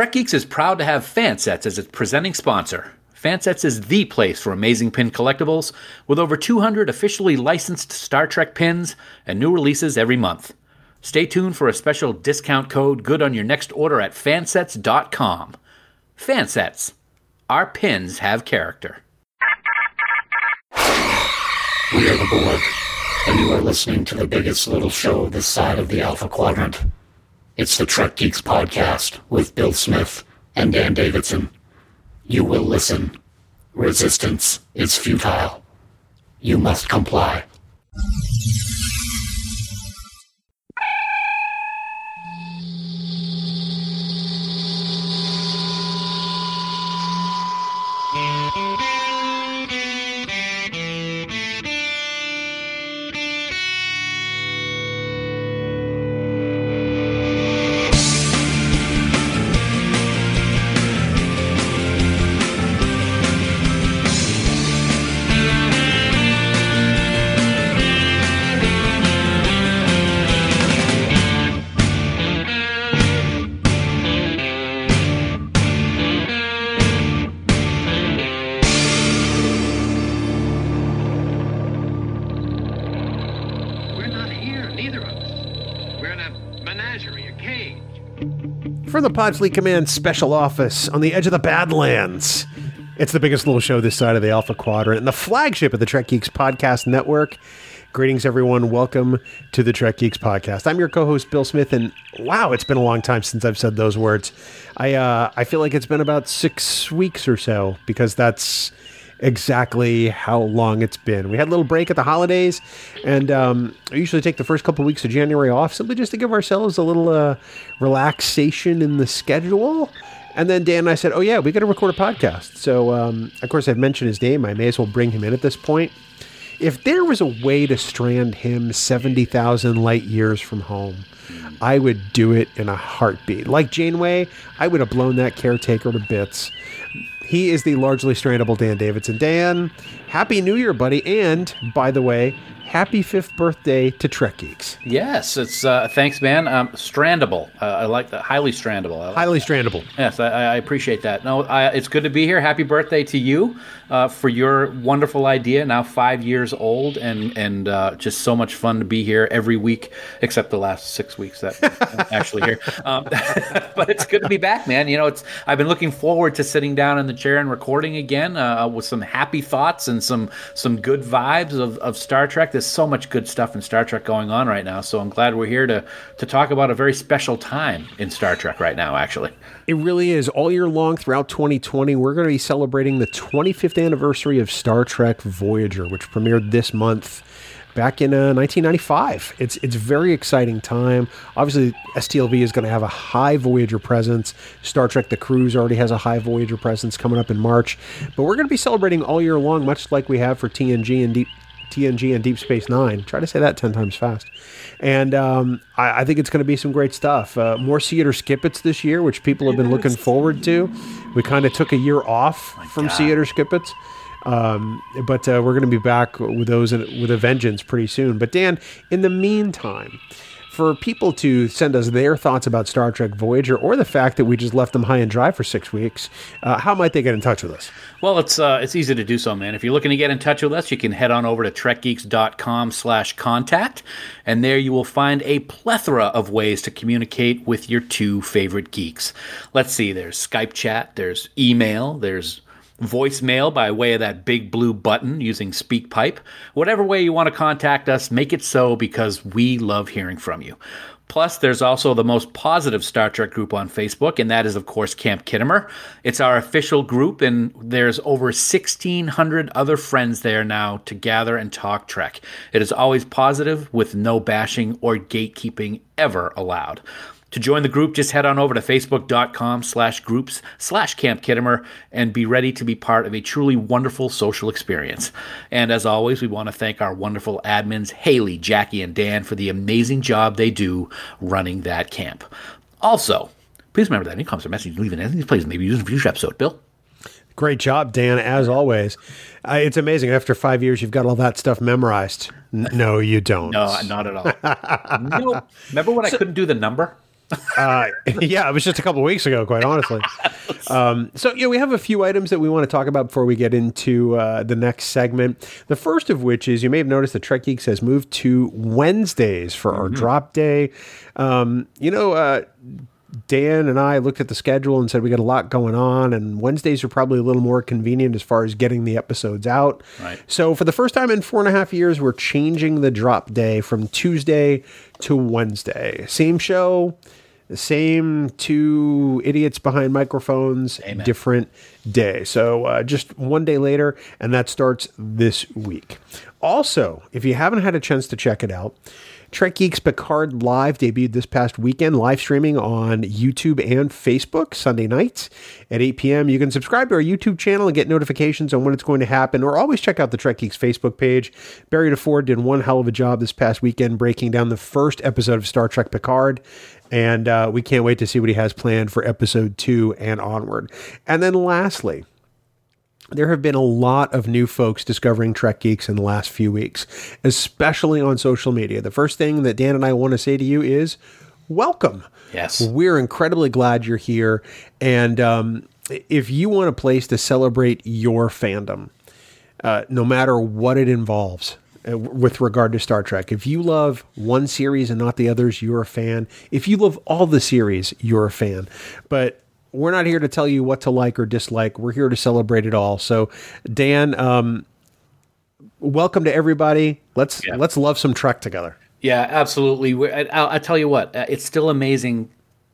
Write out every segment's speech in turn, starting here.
Trek Geeks is proud to have Fansets as its presenting sponsor. Fansets is the place for amazing pin collectibles, with over 200 officially licensed Star Trek pins and new releases every month. Stay tuned for a special discount code good on your next order at fansets.com. Fansets. Our pins have character. We are the Borg, and you are listening to the biggest little show this side of the Alpha Quadrant. It's the Trek Geeks podcast with Bill Smith and Dan Davidson. You will listen. Resistance is futile. You must comply. The Command Special Office on the edge of the Badlands. It's the biggest little show this side of the Alpha Quadrant and the flagship of the Trek Geeks Podcast Network. Greetings, everyone. Welcome to the Trek Geeks Podcast. I'm your co-host, Bill Smith, and wow, it's been a long time since I've said those words. I uh, I feel like it's been about six weeks or so because that's exactly how long it's been. We had a little break at the holidays, and um, I usually take the first couple weeks of January off simply just to give ourselves a little uh, relaxation in the schedule. And then Dan and I said, "Oh yeah, we got to record a podcast." So um, of course I've mentioned his name. I may as well bring him in at this point. If there was a way to strand him seventy thousand light years from home, I would do it in a heartbeat. Like Janeway, I would have blown that caretaker to bits. He is the largely strandable Dan Davidson. Dan, happy New Year, buddy. And by the way, happy fifth birthday to Trek Geeks. Yes, it's uh, thanks, man. Um, strandable. Uh, I like that. Highly strandable. Like Highly strandable. Yes, I, I appreciate that. No, I, it's good to be here. Happy birthday to you uh, for your wonderful idea. Now five years old, and and uh, just so much fun to be here every week, except the last six weeks that I'm actually here. Um, but it's good to be back, man. You know, it's I've been looking forward to sitting down in the chair and recording again uh, with some happy thoughts and some some good vibes of, of Star Trek. There's so much good stuff in Star Trek going on right now, so I'm glad we're here to to talk about a very special time in Star Trek right now. Actually. It really is. All year long throughout 2020, we're going to be celebrating the 25th anniversary of Star Trek Voyager, which premiered this month back in uh, 1995. It's it's very exciting time. Obviously, STLV is going to have a high Voyager presence. Star Trek The Cruise already has a high Voyager presence coming up in March. But we're going to be celebrating all year long, much like we have for TNG and Deep TNG and Deep Space Nine. Try to say that 10 times fast. And um, I, I think it's going to be some great stuff. Uh, more Theater Skippets this year, which people have been looking forward to. We kind of took a year off from Theater Skippets. Um, but uh, we're going to be back with those in, with a vengeance pretty soon. But Dan, in the meantime, for people to send us their thoughts about Star Trek Voyager or the fact that we just left them high and dry for six weeks, uh, how might they get in touch with us? Well, it's uh, it's easy to do so, man. If you're looking to get in touch with us, you can head on over to trekgeeks.com slash contact, and there you will find a plethora of ways to communicate with your two favorite geeks. Let's see, there's Skype chat, there's email, there's voicemail by way of that big blue button using SpeakPipe. Whatever way you want to contact us, make it so because we love hearing from you. Plus, there's also the most positive Star Trek group on Facebook, and that is, of course, Camp Khitomer. It's our official group, and there's over 1,600 other friends there now to gather and talk Trek. It is always positive, with no bashing or gatekeeping ever allowed. To join the group, just head on over to facebook.com slash groups slash Camp Khitomer and be ready to be part of a truly wonderful social experience. And as always, we want to thank our wonderful admins, Haley, Jackie, and Dan, for the amazing job they do running that camp. Also, please remember that any comments or messages you leave in anything, please maybe use in a future episode. Bill? Great job, Dan, as always. Uh, it's amazing. After five years, you've got all that stuff memorized. N- no, you don't. No, not at all. nope. Remember when I couldn't do the number? Uh, yeah, it was just a couple weeks ago, quite honestly. Um, so, yeah, we have a few items that we want to talk about before we get into uh, the next segment. The first of which is you may have noticed that Trek Geeks has moved to Wednesdays for our drop day. Um, you know, uh, Dan and I looked at the schedule and said we got a lot going on, and Wednesdays are probably a little more convenient as far as getting the episodes out. Right. So, for the first time in four and a half years, we're changing the drop day from Tuesday to Wednesday. Same show, the same two idiots behind microphones, Amen. different day. So, uh, just one day later, and that starts this week. Also, if you haven't had a chance to check it out, Trek Geeks Picard Live debuted this past weekend, live streaming on YouTube and Facebook Sunday nights at 8 p.m. You can subscribe to our YouTube channel and get notifications on when it's going to happen, or always check out the Trek Geeks Facebook page. Barry DeFord did one hell of a job this past weekend breaking down the first episode of Star Trek Picard, and uh, we can't wait to see what he has planned for episode two and onward. And then lastly, there have been a lot of new folks discovering Trek Geeks in the last few weeks, especially on social media. The first thing that Dan and I want to say to you is welcome. Yes. We're incredibly glad you're here. And um, if you want a place to celebrate your fandom, uh, no matter what it involves with regard to Star Trek. If you love one series and not the others, you're a fan. If you love all the series, you're a fan. But we're not here to tell you what to like or dislike. We're here to celebrate it all. So, Dan, um, welcome to everybody. Let's Yeah. let's love some Trek together. Yeah, absolutely. I, I'll, I tell you what, uh, it's still amazing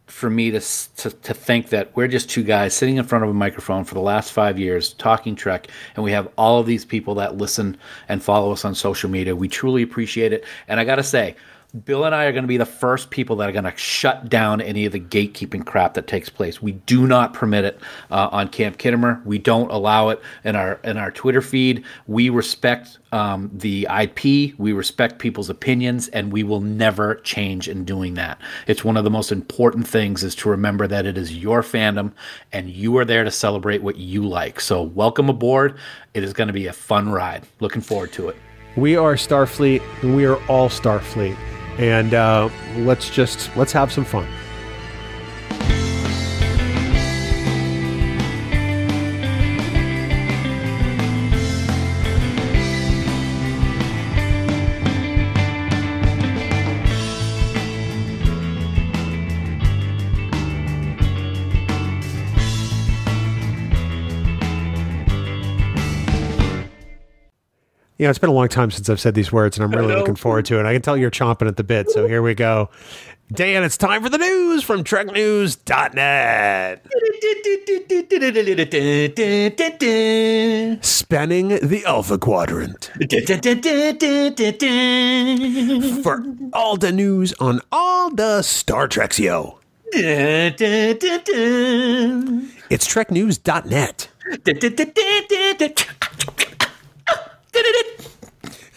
for me to, to to think that we're just two guys sitting in front of a microphone for the last five years talking Trek, and we have all of these people that listen and follow us on social media. We truly appreciate it, and I got to say. Bill and I are going to be the first people that are going to shut down any of the gatekeeping crap that takes place. We do not permit it uh, on Camp Khitomer. We don't allow it in our in our Twitter feed. We respect um, the IP. We respect people's opinions, and we will never change in doing that. It's one of the most important things is to remember that it is your fandom, and you are there to celebrate what you like. So, welcome aboard. It is going to be a fun ride. Looking forward to it. We are Starfleet, and we are all Starfleet. And uh, let's just let's have some fun. Yeah, it's been a long time since I've said these words, and I'm really know. looking forward to it. I can tell you're chomping at the bit, so here we go. Dan, it's time for the news from TrekNews.net. Spanning the Alpha Quadrant for all the news on all the Star Treks, yo. It's TrekNews.net.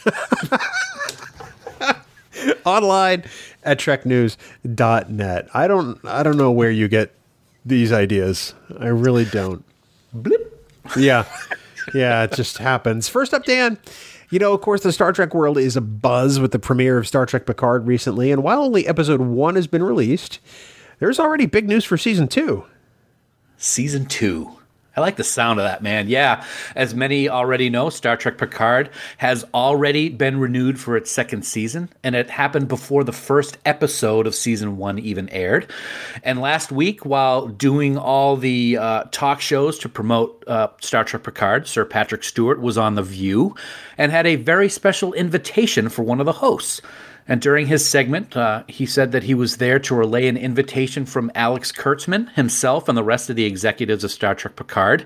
online at treknews.net. I don't I don't know where you get these ideas. I really don't. Blip. Yeah. Yeah, it just happens. First up, Dan. You know, of course, the Star Trek world is a buzz with the premiere of Star Trek Picard recently, and while only episode one has been released, there's already big news for season two. Season two. I like the sound of that, man. Yeah, as many already know, Star Trek Picard has already been renewed for its second season, and it happened before the first episode of season one even aired. And last week, while doing all the uh, talk shows to promote uh, Star Trek Picard, Sir Patrick Stewart was on The View and had a very special invitation for one of the hosts. And during his segment, uh, he said that he was there to relay an invitation from Alex Kurtzman himself and the rest of the executives of Star Trek Picard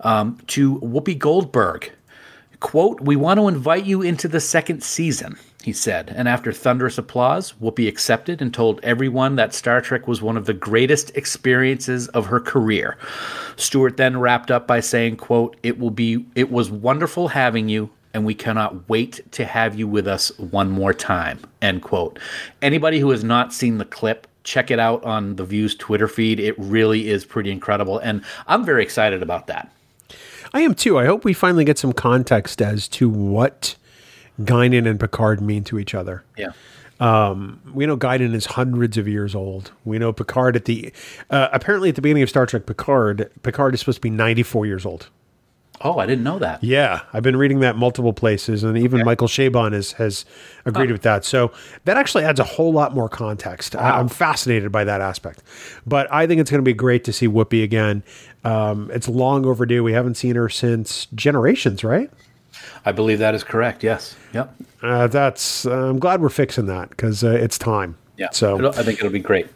um, to Whoopi Goldberg. Quote, We want to invite you into the second season, he said. And after thunderous applause, Whoopi accepted and told everyone that Star Trek was one of the greatest experiences of her career. Stewart then wrapped up by saying, quote, It will be it was wonderful having you and we cannot wait to have you with us one more time. End quote. Anybody who has not seen the clip, check it out on the Views Twitter feed. It really is pretty incredible, and I'm very excited about that. I am too. I hope we finally get some context as to what Guinan and Picard mean to each other. Yeah. We know Guinan is hundreds of years old. We know Picard at the uh, apparently at the beginning of Star Trek Picard, Picard is supposed to be 94 years old. Oh, I didn't know that. Yeah, I've been reading that multiple places, and even Michael Chabon has has agreed with that. So that actually adds a whole lot more context. I, I'm fascinated by that aspect, but I think it's going to be great to see Whoopi again. Um, it's long overdue. We haven't seen her since Generations, right? I believe that is correct. Yes. Yep. Uh, that's. Uh, I'm glad we're fixing that because uh, it's time. Yeah. So It'll- I think it'll be great.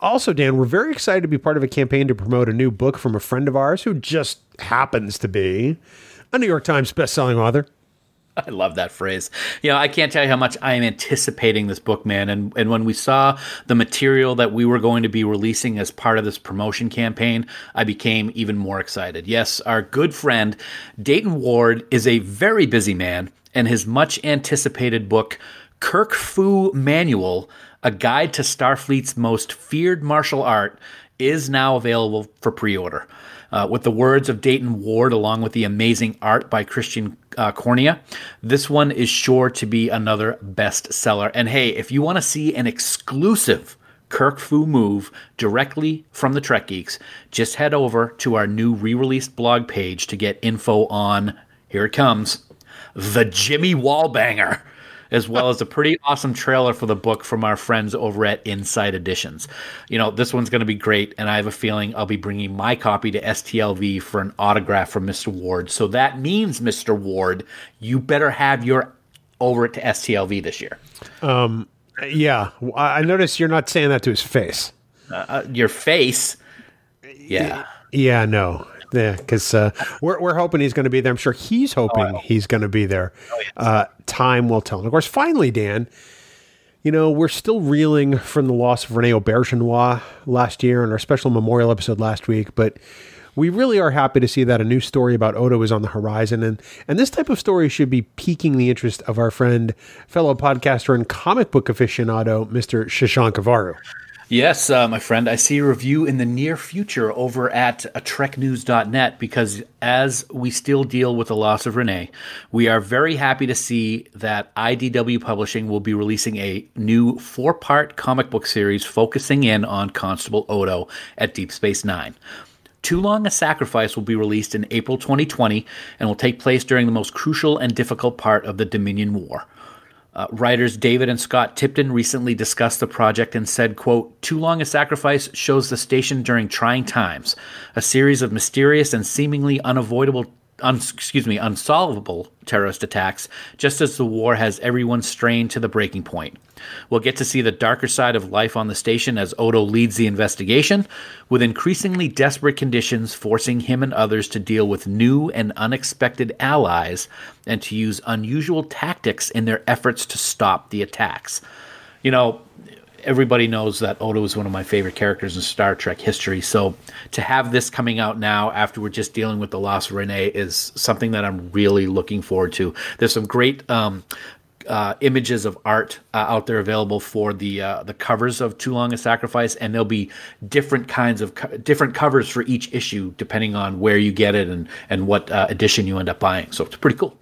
Also, Dan, we're very excited to be part of a campaign to promote a new book from a friend of ours who just happens to be a New York Times bestselling author. I love that phrase. You know, I can't tell you how much I am anticipating this book, man. And and when we saw the material that we were going to be releasing as part of this promotion campaign, I became even more excited. Yes, our good friend Dayton Ward is a very busy man, and his much anticipated book, Kirk Fu Manual: A Guide to Starfleet's Most Feared Martial Art, is now available for pre-order. Uh, with the words of Dayton Ward, along with the amazing art by Christian uh, Cornia, this one is sure to be another bestseller. And hey, if you want to see an exclusive Kirk Fu move directly from the Trek Geeks, just head over to our new re released blog page to get info on, here it comes, the Jimmy Wallbanger as well as a pretty awesome trailer for the book from our friends over at Insight Editions. You know, this one's going to be great, and I have a feeling I'll be bringing my copy to STLV for an autograph from Mr. Ward. So that means, Mr. Ward, you better have your over it to STLV this year. Um, yeah, I I noticed you're not saying that to his face. Uh, your face, yeah. Yeah, no. Yeah, because uh, we're, we're hoping he's going to be there. I'm sure he's hoping he's going to be there. uh, time will tell. And of course, finally, Dan, you know, we're still reeling from the loss of Rene Auberjonois last year and our special memorial episode last week, but we really are happy to see that a new story about Odo is on the horizon. And, and this type of story should be piquing the interest of our friend, fellow podcaster, and comic book aficionado, Mr. Shashank Avaru. Yes, uh, my friend. I see a review in the near future over at uh, treknews.net because as we still deal with the loss of Rene, we are very happy to see that IDW Publishing will be releasing a new four part comic book series focusing in on Constable Odo at Deep Space Nine. Too Long a Sacrifice will be released in April 2020 and will take place during the most crucial and difficult part of the Dominion War. Uh, writers David and Scott Tipton recently discussed the project and said, quote, Too Long a Sacrifice shows the station during trying times, a series of mysterious and seemingly unavoidable un, excuse me, unsolvable terrorist attacks, just as the war has everyone strained to the breaking point. We'll get to see the darker side of life on the station as Odo leads the investigation, with increasingly desperate conditions forcing him and others to deal with new and unexpected allies and to use unusual tactics in their efforts to stop the attacks. You know, everybody knows that Odo is one of my favorite characters in Star Trek history. So to have this coming out now after we're just dealing with the loss of Rene is something that I'm really looking forward to. There's some great um, uh, images of art uh, out there available for the uh, the covers of Too Long a Sacrifice, and there'll be different kinds of co- different covers for each issue depending on where you get it and and what uh, edition you end up buying. So it's pretty cool.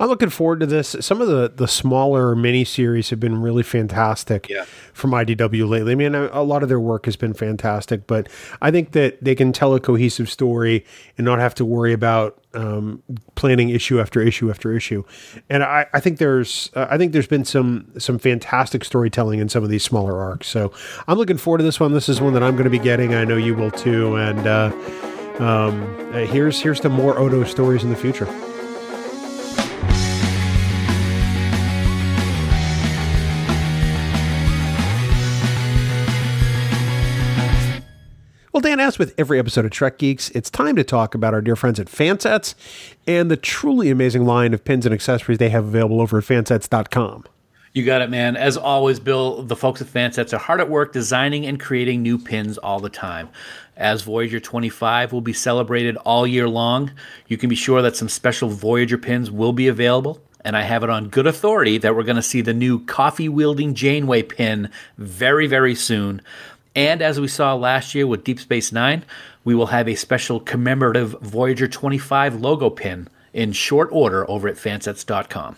I'm looking forward to this. Some of the the smaller mini series have been really fantastic Yeah. from IDW lately. I mean, a, a lot of their work has been fantastic, but I think that they can tell a cohesive story and not have to worry about um, planning issue after issue after issue. And I, I think there's uh, I think there's been some some fantastic storytelling in some of these smaller arcs. So I'm looking forward to this one. This is one that I'm going to be getting. I know you will too. And uh, um, uh, here's here's to more Odo stories in the future. Well, Dan, as with every episode of Trek Geeks, it's time to talk about our dear friends at Fansets and the truly amazing line of pins and accessories they have available over at fansets.com. You got it, man. As always, Bill, the folks at Fansets are hard at work designing and creating new pins all the time. As Voyager 25 will be celebrated all year long, you can be sure that some special Voyager pins will be available. And I have it on good authority that we're going to see the new coffee wielding Janeway pin very, very soon. And as we saw last year with Deep Space Nine, we will have a special commemorative Voyager 25 logo pin in short order over at fansets.com.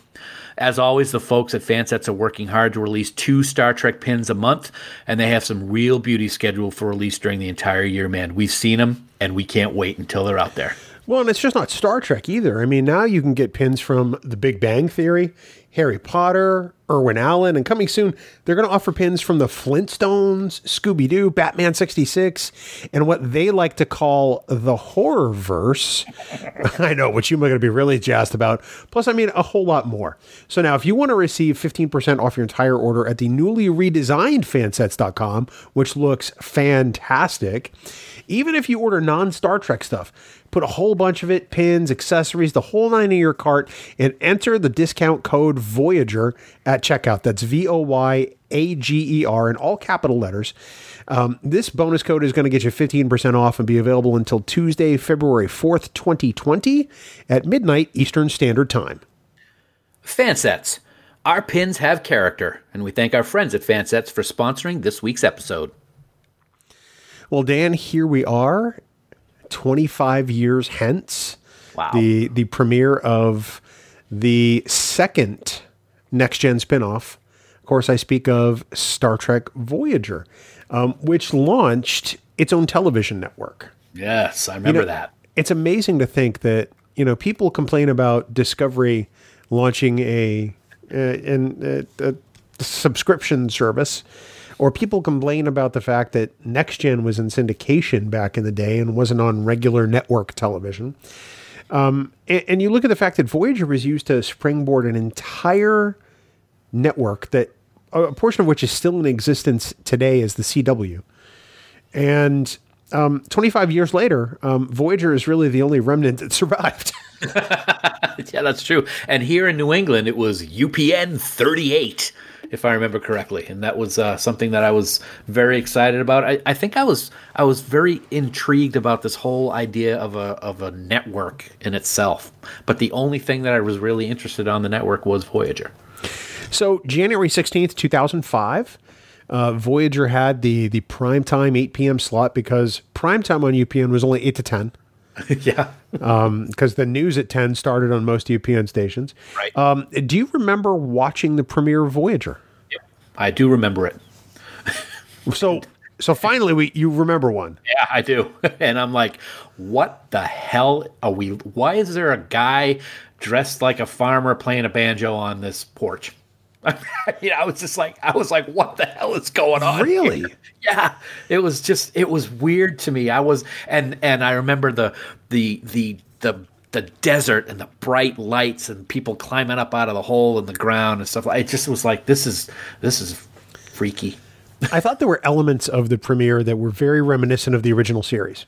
As always, the folks at Fansets are working hard to release two Star Trek pins a month, and they have some real beauty scheduled for release during the entire year, man. We've seen them, and we can't wait until they're out there. Well, and it's just not Star Trek either. I mean, now you can get pins from The Big Bang Theory, Harry Potter, Irwin Allen, and coming soon, they're going to offer pins from the Flintstones, Scooby Doo, Batman 66, and what they like to call the horror verse. I know, which you're going to be really jazzed about. Plus, I mean, a whole lot more. So now, if you want to receive 15% off your entire order at the newly redesigned fansets.com, which looks fantastic, even if you order non Star Trek stuff, put a whole bunch of it, pins, accessories, the whole nine in your cart, and enter the discount code Voyager at checkout. That's V O Y A G E R in all capital letters. Um, this bonus code is going to get you 15% off and be available until Tuesday, February 4th, 2020 at midnight Eastern Standard Time. Fansets. Our pins have character, and we thank our friends at Fansets for sponsoring this week's episode. Well, Dan, here we are, 25 years hence. Wow. The the premiere of the second next gen spinoff. Of course, I speak of Star Trek Voyager, um, which launched its own television network. Yes, I remember You know, that. It's amazing to think that you know people complain about Discovery launching a uh, an, uh, a subscription service, or people complain about the fact that Next Gen was in syndication back in the day and wasn't on regular network television. Um, and, and you look at the fact that Voyager was used to springboard an entire network that a portion of which is still in existence today as the CW. And um, 25 years later, um, Voyager is really the only remnant that survived. Yeah, that's true. And here in New England, it was UPN 38, if I remember correctly, and that was uh, something that I was very excited about. I, I think I was I was very intrigued about this whole idea of a of a network in itself. But the only thing that I was really interested on the network was Voyager. so January 16th, 2005, uh, Voyager had the the primetime 8 p.m. slot because primetime on UPN was only 8 to 10. yeah, because the news at 10 started on most UPN stations. Right. Um, do you remember watching the premiere of Voyager? I do remember it. So, so finally, we you remember one. Yeah, I do. And I'm like, what the hell are we? Why is there a guy dressed like a farmer playing a banjo on this porch? I mean, I was just like, I was like, what the hell is going on? Really? here? Yeah. It was just, it was weird to me. I was, and and I remember the the the the the desert and the bright lights and people climbing up out of the hole in the ground and stuff. It just was like, this is this is freaky. I thought there were elements of the premiere that were very reminiscent of the original series.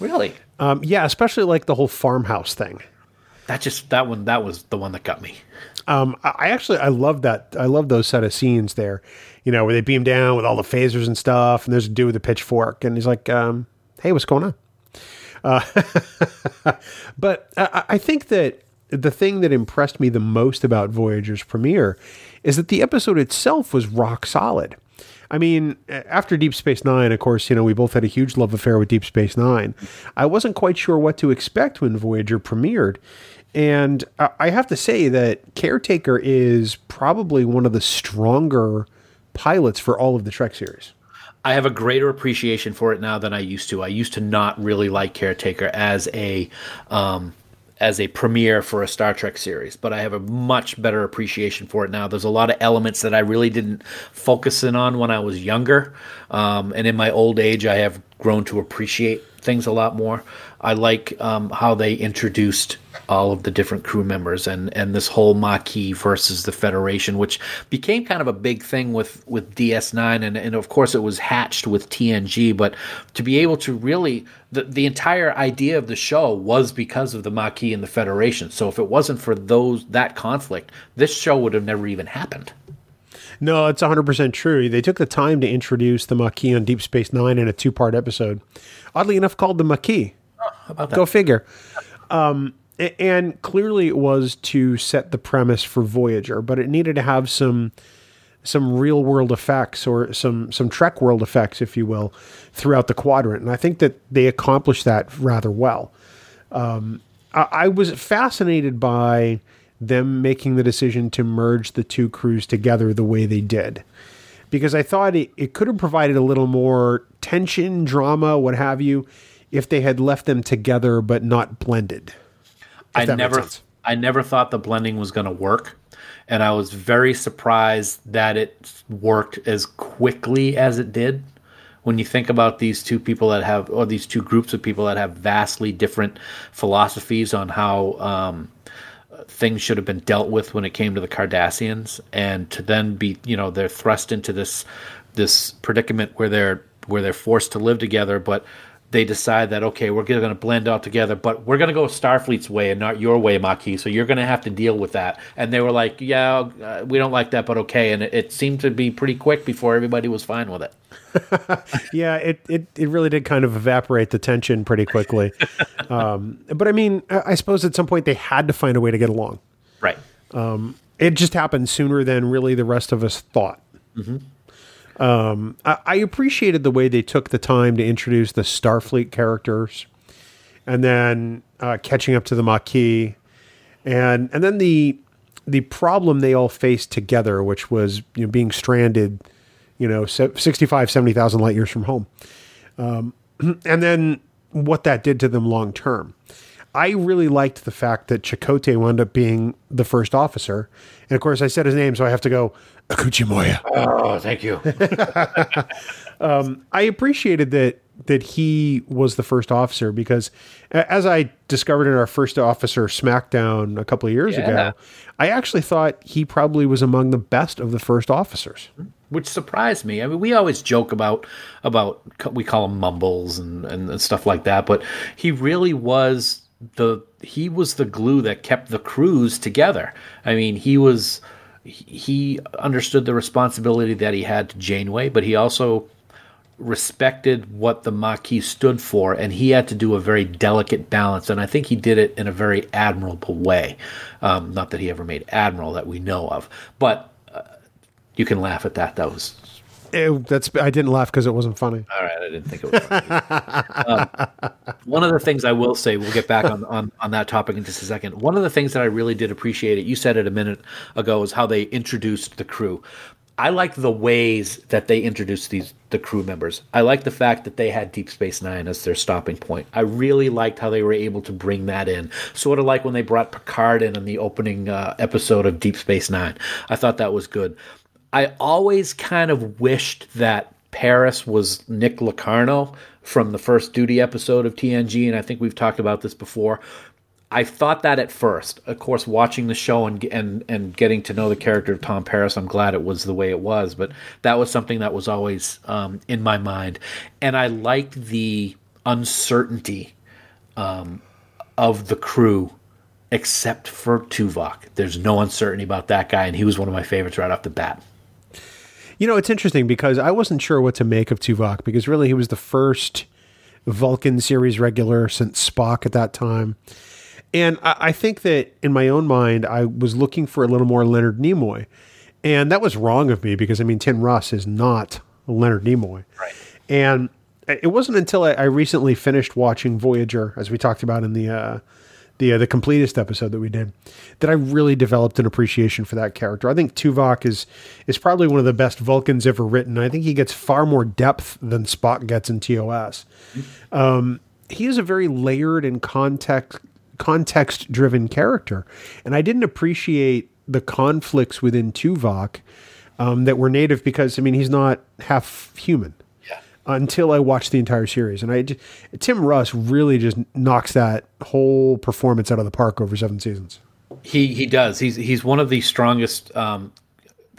Really? Um, yeah, especially like the whole farmhouse thing. That just that one that was the one that got me. Um, I actually I love that. I love those set of scenes there. You know, where they beam down with all the phasers and stuff, and there's a dude with a pitchfork, and he's like, um, "Hey, what's going on?" Uh, but I, I think that the thing that impressed me the most about Voyager's premiere is that the episode itself was rock solid. I mean, after Deep Space Nine, of course, you know, we both had a huge love affair with Deep Space Nine. I wasn't quite sure what to expect when Voyager premiered. And I have to say that Caretaker is probably one of the stronger pilots for all of the Trek series. I have a greater appreciation for it now than I used to. I used to not really like Caretaker as a um, as a premiere for a Star Trek series, but I have a much better appreciation for it now. There's a lot of elements that I really didn't focus in on when I was younger, um, and in my old age, I have grown to appreciate things a lot more. I like um, how they introduced all of the different crew members and, and this whole Maquis versus the Federation, which became kind of a big thing with, with DS9. And, and of course, it was hatched with TNG. But to be able to really, the, the entire idea of the show was because of the Maquis and the Federation. So if it wasn't for those that conflict, this show would have never even happened. No, it's 100% true. They took the time to introduce the Maquis on Deep Space Nine in a two part episode. Oddly enough, called the Maquis. About that? Go figure. Um, and clearly, it was to set the premise for Voyager, but it needed to have some some real world effects or some some Trek world effects, if you will, throughout the quadrant. And I think that they accomplished that rather well. Um, I, I was fascinated by them making the decision to merge the two crews together the way they did. Because I thought it, it could have provided a little more tension, drama, what have you, if they had left them together but not blended. I never. I never thought the blending was going to work, and I was very surprised that it worked as quickly as it did. When you think about these two people that have, or these two groups of people that have vastly different philosophies on how um, things should have been dealt with when it came to the Cardassians, and to then be, you know, they're thrust into this this predicament where they're where they're forced to live together, but they decide that okay, we're going to blend out together, but we're going to go Starfleet's way and not your way, Maquis. So you're going to have to deal with that. And they were like, yeah, uh, we don't like that, but okay. And it, it seemed to be pretty quick before everybody was fine with it. yeah, it, it, it really did kind of evaporate the tension pretty quickly. um, but I mean, I I suppose at some point they had to find a way to get along. Right. It just happened sooner than really the rest of us thought. Um, I, I appreciated the way they took the time to introduce the Starfleet characters, and then uh, catching up to the Maquis, and and then the the problem they all faced together, which was you know, being stranded, you know, se- 65, 70,000 light years from home. Um, and then what that did to them long term. I really liked the fact that Chakotay wound up being the first officer. And of course, I said his name, so I have to go, Akoochimoya. Oh, thank you. Um, I appreciated that that he was the first officer because as I discovered in our first officer SmackDown a couple of years Yeah. ago, I actually thought he probably was among the best of the first officers. which surprised me. I mean, we always joke about about we call him mumbles and, and, and stuff like that, but he really was the he was the glue that kept the crews together. I mean, he was he understood the responsibility that he had to Janeway, but he also respected what the Maquis stood for, and he had to do a very delicate balance. And I think he did it in a very admirable way. Um, not that he ever made admiral that we know of, but uh, you can laugh at that. That was Eh, that's I didn't laugh because it wasn't funny. all right. I didn't think it was. um, one of the things I will say, we'll get back on, on on that topic in just a second. One of the things that I really did appreciate it. You said it a minute ago is how they introduced the crew. I like the ways that they introduced these the crew members. I like the fact that they had Deep Space Nine as their stopping point. I really liked how they were able to bring that in, sort of like when they brought Picard in in the opening uh, episode of Deep Space Nine. I thought that was good. I always kind of wished that Paris was Nick Locarno from the first duty episode of TNG, and I think we've talked about this before. I thought that at first. Of course, watching the show and and and getting to know the character of Tom Paris, I'm glad it was the way it was. But that was something that was always um, in my mind, and I liked the uncertainty um, of the crew, except for Tuvok. There's no uncertainty about that guy, and he was one of my favorites right off the bat. You know, it's interesting because I wasn't sure what to make of Tuvok because really he was the first Vulcan series regular since Spock at that time. And I, I think that in my own mind, I was looking for a little more Leonard Nimoy. And that was wrong of me because, I mean, Tim Russ is not Leonard Nimoy. Right. And it wasn't until I, I recently finished watching Voyager, as we talked about in the uh, the uh, the completest episode that we did, that I really developed an appreciation for that character. I think Tuvok is is probably one of the best Vulcans ever written. I think he gets far more depth than Spock gets in TOS. Um, he is a very layered and context context driven character, and I didn't appreciate the conflicts within Tuvok um, that were native because I mean he's not half human. Until I watched the entire series. And I, Tim Russ really just knocks that whole performance out of the park over seven seasons. He he does. He's he's one of the strongest um,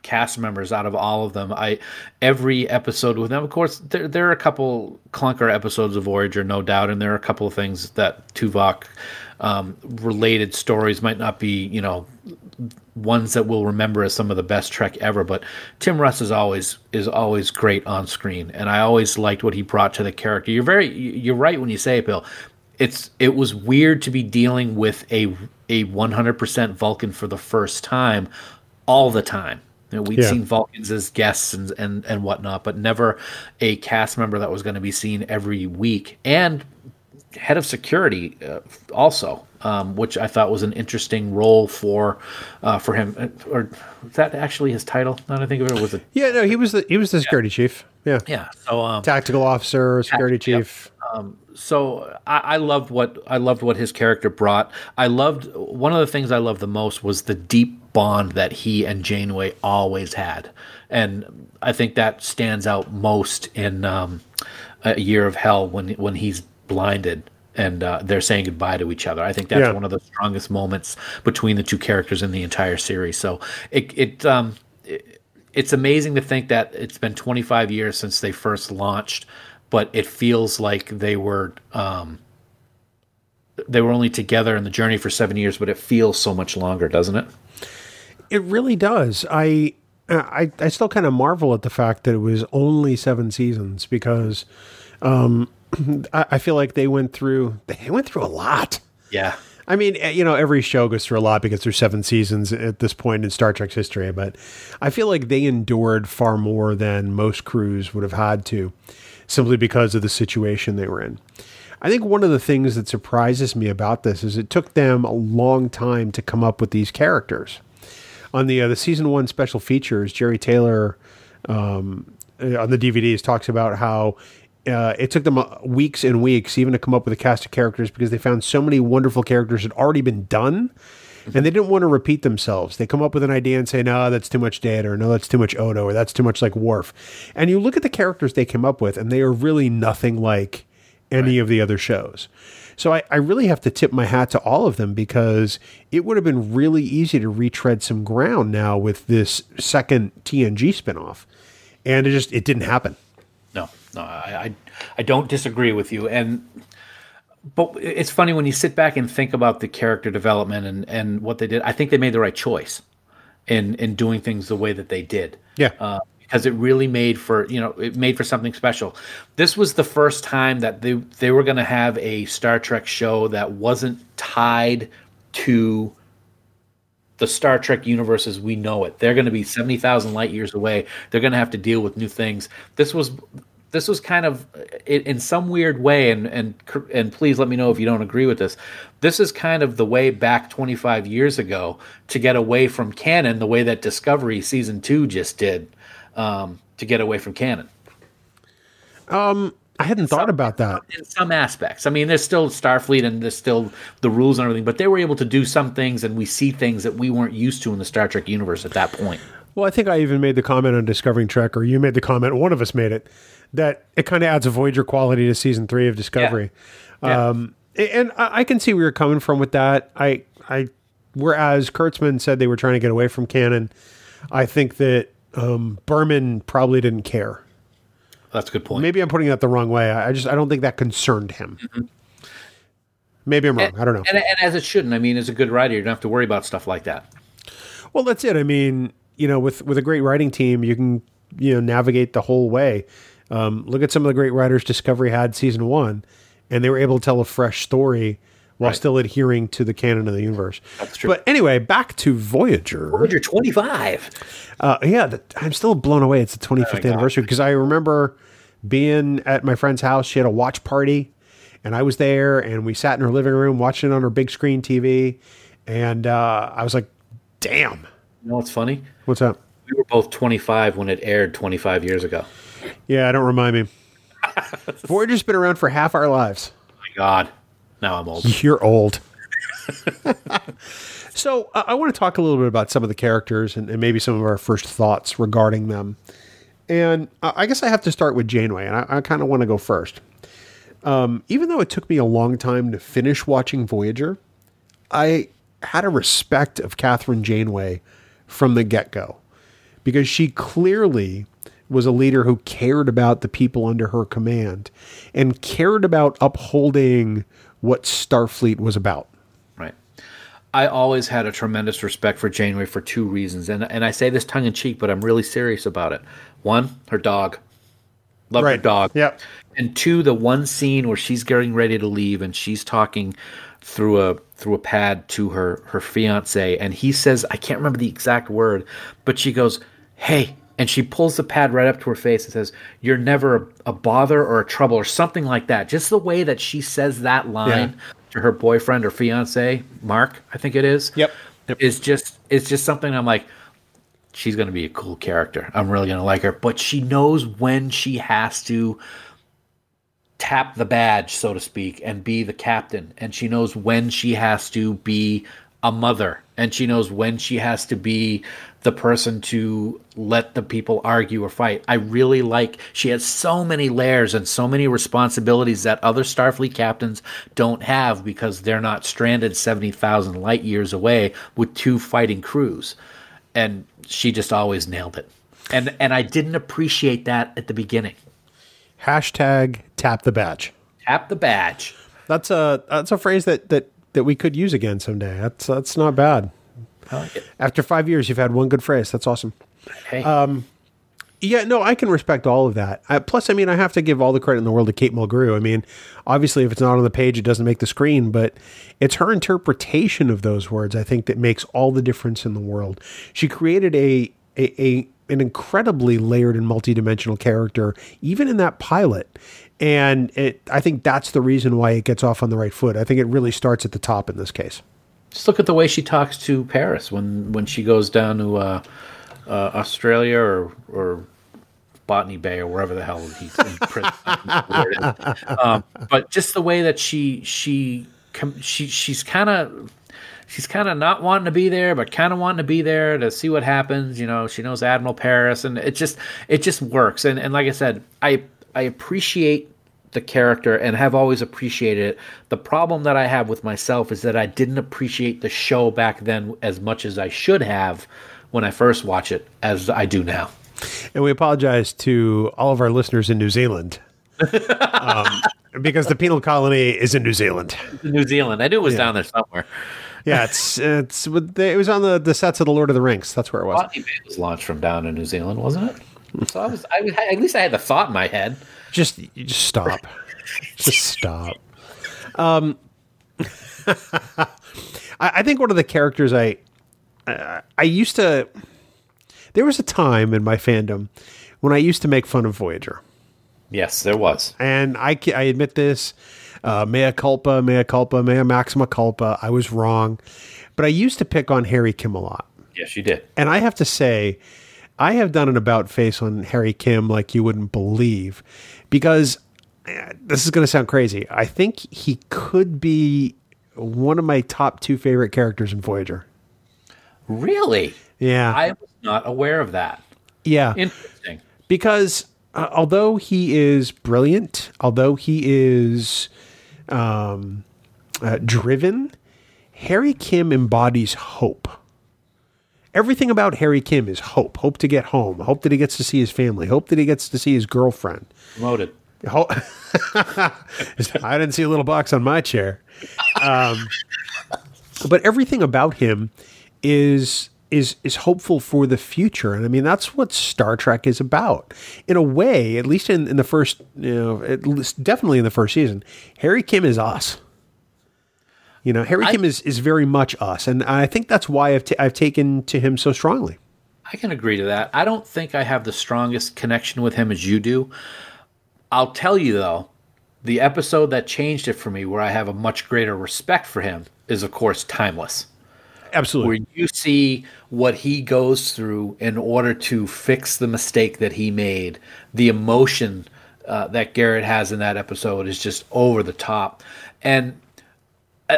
cast members out of all of them. I every episode with them. Of course, there there are a couple clunker episodes of Voyager, no doubt, and there are a couple of things that Tuvok um, related stories might not be you know ones that we'll remember as some of the best Trek ever. But Tim Russ is always is always great on screen, and I always liked what he brought to the character. You're very you're right when you say it, Bill. It's it was weird to be dealing with a a 100% Vulcan for the first time all the time. You know, we'd Yeah. seen Vulcans as guests and, and and whatnot, but never a cast member that was going to be seen every week. And head of security uh, also um, which I thought was an interesting role for uh, for him. Uh, Or that actually his title? Now that I think of it, was it? Yeah, no, he was the he was the security chief. Yeah. Yeah. So um, Tactical officer, security Yep. chief. so I, I loved what I loved what his character brought. I loved one of the things I loved the most was the deep bond that he and Janeway always had, and I think that stands out most in um, a Year of Hell when when he's blinded and uh, they're saying goodbye to each other. I think that's Yeah. one of the strongest moments between the two characters in the entire series. So it it um, it's amazing to think that it's been 25 years since they first launched, but it feels like they were um, they were only together in the journey for seven years, but it feels so much longer, doesn't it? It really does. I I I still kind of marvel at the fact that it was only seven seasons because um, I, I feel like they went through they went through a lot. Yeah, I mean, eh, you know, every show goes through a lot because there's seven seasons at this point in Star Trek's history, but I feel like they endured far more than most crews would have had to simply because of the situation they were in. I think one of the things that surprises me about this is it took them a long time to come up with these characters. On the uh, the season one special features, Jeri Taylor um, uh, on the DVDs talks about how uh, it took them uh, weeks and weeks even to come up with a cast of characters because they found so many wonderful characters had already been done and they didn't want to repeat themselves. They come up with an idea and say, no, that's too much Data, or no, that's too much Odo, or that's too much like Worf. And you look at the characters they came up with, and they are really nothing like any of the other shows. So I, I really have to tip my hat to all of them because it would have been really easy to retread some ground now with this second TNG spinoff. And it just it didn't happen. No, I, I I don't disagree with you, and but it's funny when you sit back and think about the character development and and what they did. I think they made the right choice in in doing things the way that they did. Yeah. uh, because it really made for you know it made for something special. This was the first time that they they were going to have a Star Trek show that wasn't tied to the Star Trek universe as we know it. They're going to be seventy thousand light years away. They're going to have to deal with new things. This was this was kind of in, in some weird way, and and and please let me know if you don't agree with this. This is kind of the way back twenty five years ago to get away from canon, the way that Discovery season two just did um, to get away from canon. I hadn't thought about that. in some aspects. I mean, there's still Starfleet and there's still the rules and everything, but they were able to do some things, and we see things that we weren't used to in the Star Trek universe at that point. Well, I think I even made the comment on Discovering Trek, or you made the comment, one of us made it, that it kind of adds a Voyager quality to season three of Discovery. Yeah. Um, and I, can see where you're coming from with that. I, I, whereas Kurtzman said they were trying to get away from canon, I think that um, Berman probably didn't care. That's a good point. Maybe I'm putting that the wrong way. I just I don't think that concerned him. Maybe I'm wrong. I don't know. And, and as it shouldn't. I mean, as a good writer, you don't have to worry about stuff like that. Well, that's it. I mean, you know, with with a great writing team, you can you know navigate the whole way. Um, look at some of the great writers Discovery had season one, and they were able to tell a fresh story while Right. still adhering to the canon of the universe. That's true. But anyway, back to Voyager. Voyager 25. Uh, yeah, the, I'm still blown away. It's the 25th God. anniversary because I remember being at my friend's house. She had a watch party, and I was there, and we sat in her living room watching it on her big screen TV, and uh, I was like, "Damn, You know what's funny? what's up?" We were both 25 when it aired 25 years ago. Yeah, I don't remind me. Voyager's been around for half our lives. My God. Now I'm old. You're old. so uh, I want to talk a little bit about some of the characters and, and maybe some of our first thoughts regarding them. And uh, I guess I have to start with Janeway, and I, I kind of want to go first. Um, even though it took me a long time to finish watching Voyager, I had a respect of Kathryn Janeway from the get go because she clearly was a leader who cared about the people under her command and cared about upholding what Starfleet was about. Right. I always had a tremendous respect for Janeway for two reasons. And, and I say this tongue in cheek, but I'm really serious about it. One, her dog. Love her dog. Yep. And two, the one scene where she's getting ready to leave and she's talking through a through a pad to her her fiance and he says I can't remember the exact word, but she goes, "Hey," and she pulls the pad right up to her face and says, "You're never a, a bother or a trouble or something like that." Just the way that she says that line, to her boyfriend or fiance, Mark, I think it is. Yep. Yep. Is just it's just something I'm like, she's gonna be a cool character. I'm really gonna like her. But she knows when she has to tap the badge, so to speak, and be the captain. And she knows when she has to be a mother. And she knows when she has to be the person to let the people argue or fight. I really like she has so many layers and so many responsibilities that other Starfleet captains don't have because they're not stranded 70,000 light years away with two fighting crews. And she just always nailed it. And and I didn't appreciate that at the beginning. Hashtag tap the badge. Tap the badge. That's a that's a phrase that that that we could use again someday. That's that's not bad. After five years, you've had one good phrase. That's awesome. Hey. Yeah, no, I can respect all of that. Uh, plus, I mean, I have to give all the credit in the world to Kate Mulgrew. I mean, obviously, if it's not on the page, it doesn't make the screen, but it's her interpretation of those words, I think, that makes all the difference in the world. She created a, a, a an incredibly layered and multidimensional character, even in that pilot. And it, I think that's the reason why it gets off on the right foot. I think it really starts at the top in this case. Just look at the way she talks to Paris when when she goes down to uh, uh, Australia or or Botany Bay or wherever the hell he's in prison. um, but just the way that she she she she's kind of she's kind of not wanting to be there, but kind of wanting to be there to see what happens. You know, she knows Admiral Paris, and it just it just works. And and like I said, I I appreciate the character and have always appreciated it. The problem that I have with myself is that I didn't appreciate the show back then as much as I should have when I first watched it as I do now. And we apologize to all of our listeners in New Zealand. um, because the penal colony is in New Zealand. New Zealand. I knew it was down there somewhere. Yeah, it's it's it was on the, the sets of the Lord of the Rings. That's where it was. Bay was launched from down in New Zealand, wasn't it? So I was, I was, at least I had the thought in my head. Just just stop. just stop. Um, I, I think one of the characters I uh, I used to. There was a time in my fandom when I used to make fun of Voyager, Yes, there was. and I I admit this. Uh, mea culpa, mea culpa, mea maxima culpa. I was wrong, but I used to pick on Harry Kim a lot. Yes, you did. And I have to say, I have done an about face on Harry Kim like you wouldn't believe because eh, this is going to sound crazy. I think he could be one of my top two favorite characters in Voyager. Really? Yeah. I was not aware of that. yeah. Interesting. because uh, although he is brilliant, although he is um, uh, driven, Harry Kim embodies hope. Everything about Harry Kim is hope. Hope to get home. Hope that he gets to see his family. Hope that he gets to see his girlfriend. Promoted. Ho- I didn't see a little box on my chair. Um, but everything about him is is is hopeful for the future, and I mean that's what Star Trek is about. In a way, at least in, in the first, you know, at least definitely in the first season, Harry Kim is us. You know, Harry I- Kim is is very much us, and I think that's why I've ta- I've taken to him so strongly. I can agree to that. I don't think I have the strongest connection with him as you do. I'll tell you though, the episode that changed it for me, where I have a much greater respect for him, is of course Timeless. Absolutely. where you see what he goes through in order to fix the mistake that he made. The emotion uh, that Garrett has in that episode is just over the top. And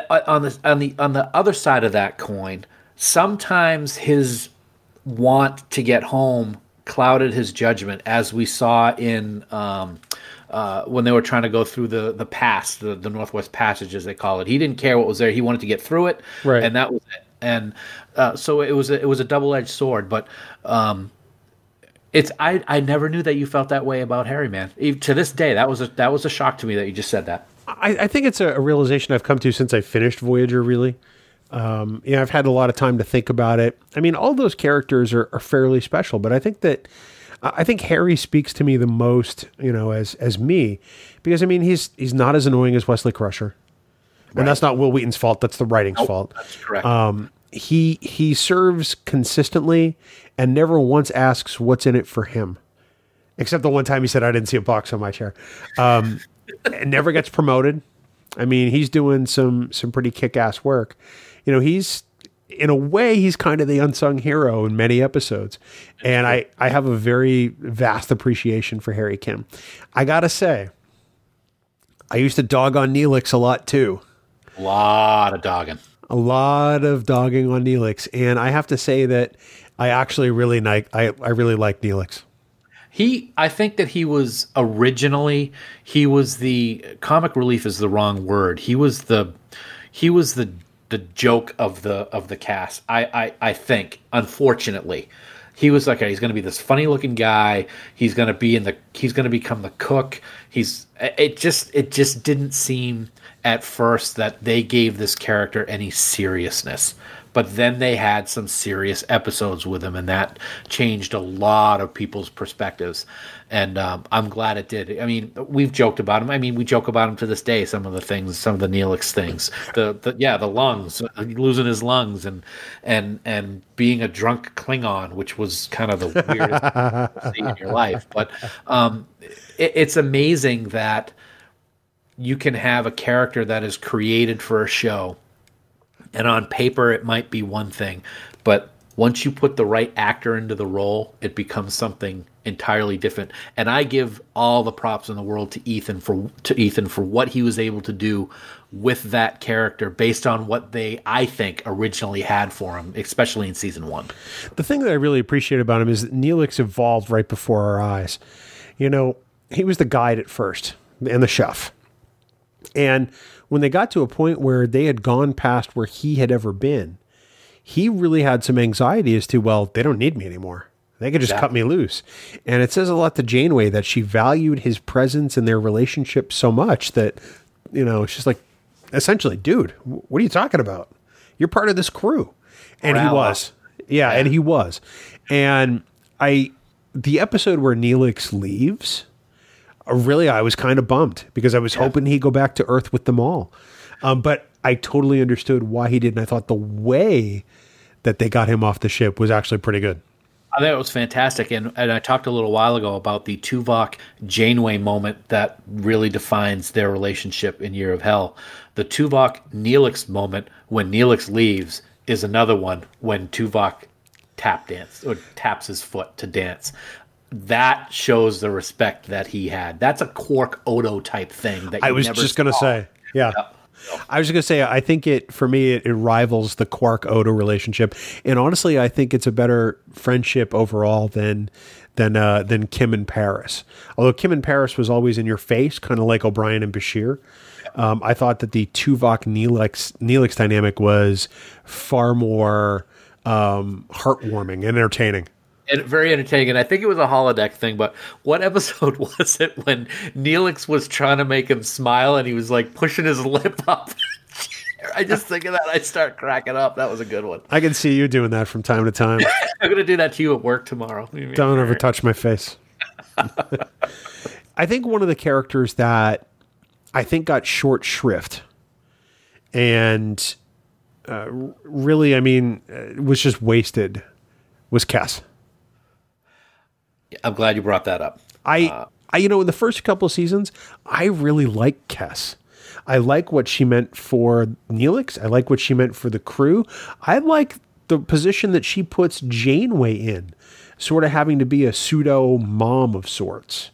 on the on the on the other side of that coin, sometimes his want to get home clouded his judgment, as we saw in. Um, uh, when they were trying to go through the the pass, the, the Northwest Passage, as they call it, he didn't care what was there. He wanted to get through it, Right. and that was it. And uh, so it was a, it was a double edged sword. But um, it's I I never knew that you felt that way about Harry, man. Even to this day, that was a that was a shock to me that you just said that. I, I think it's a, a realization I've come to since I finished Voyager. Really, um, you know, I've had a lot of time to think about it. I mean, all those characters are, are fairly special, but I think that I think Harry speaks to me the most, you know, as as me, because I mean, he's he's not as annoying as Wesley Crusher, and that's not Wil Wheaton's fault. That's the writing's fault. That's correct. Um, he he serves consistently and never once asks what's in it for him, except the one time he said I didn't see a box on my chair. Um, and never gets promoted. I mean, he's doing some some pretty kick ass work. You know, he's in a way he's kind of the unsung hero in many episodes, and I I have a very vast appreciation for Harry Kim. I gotta say, I used to dog on Neelix a lot too. A lot of dogging. A lot of dogging on Neelix, and I have to say that I actually really like I, I really like Neelix. He, I think that he was originally he was the comic relief is the wrong word. He was the he was the the joke of the of the cast. I I, I think unfortunately he was like he's going to be this funny looking guy. He's going to be in the he's going to become the cook. He's it just it just didn't seem at first that they gave this character any seriousness but then they had some serious episodes with him, and that changed a lot of people's perspectives. And um, I'm glad it did. I mean, we've joked about him. I mean, we joke about him to this day. Some of the things, some of the Neelix things, the, the yeah, the lungs, losing his lungs, and and and being a drunk Klingon, which was kind of the weirdest thing in your life. But um, it, it's amazing that you can have a character that is created for a show and on paper, it might be one thing, but once you put the right actor into the role, it becomes something entirely different. And I give all the props in the world to Ethan for to Ethan for what he was able to do with that character based on what they I think originally had for him, especially in season 1. The thing that I really appreciate about him is that Neelix evolved right before our eyes. You know, he was the guide at first and the chef. And when they got to a point where they had gone past where he had ever been, he really had some anxiety as to, well, they don't need me anymore. They could just exactly. cut me loose. And it says a lot to Janeway that she valued his presence in their relationship so much that, you know, she's like, essentially, dude, what are you talking about? You're part of this crew. And he was. Yeah, yeah, and he was. And I, the episode where Neelix leaves, really, I was kind of bummed because I was yeah. hoping he'd go back to Earth with them all. Um, but I totally understood why he did, and I thought the way that they got him off the ship was actually pretty good. I thought it was fantastic, and, and I talked a little while ago about the Tuvok Janeway moment that really defines their relationship in Year of Hell. The Tuvok Neelix moment when Neelix leaves is another one when Tuvok tap dance or taps his foot to dance that shows the respect that he had. That's a Quark Odo type thing. That I was just going to say, yeah. yeah. I was just gonna say, I think it for me it, it rivals the Quark Odo relationship, and honestly, I think it's a better friendship overall than than uh, than Kim and Paris. Although Kim and Paris was always in your face, kind of like O'Brien and Bashir. Um, I thought that the Tuvok Neelix Neelix dynamic was far more um, heartwarming and entertaining very entertaining. And I think it was a holodeck thing, but what episode was it when Neelix was trying to make him smile and he was like pushing his lip up? I just think of that, I start cracking up. That was a good one. I can see you doing that from time to time. I'm going to do that to you at work tomorrow. Don't ever touch my face. I think one of the characters that I think got short shrift and uh, really, I mean, uh, was just wasted was Kes. I'm glad you brought that up. I, uh, I, you know, in the first couple of seasons, I really like Kes. I like what she meant for Neelix. I like what she meant for the crew. I like the position that she puts Janeway in, sort of having to be a pseudo mom of sorts.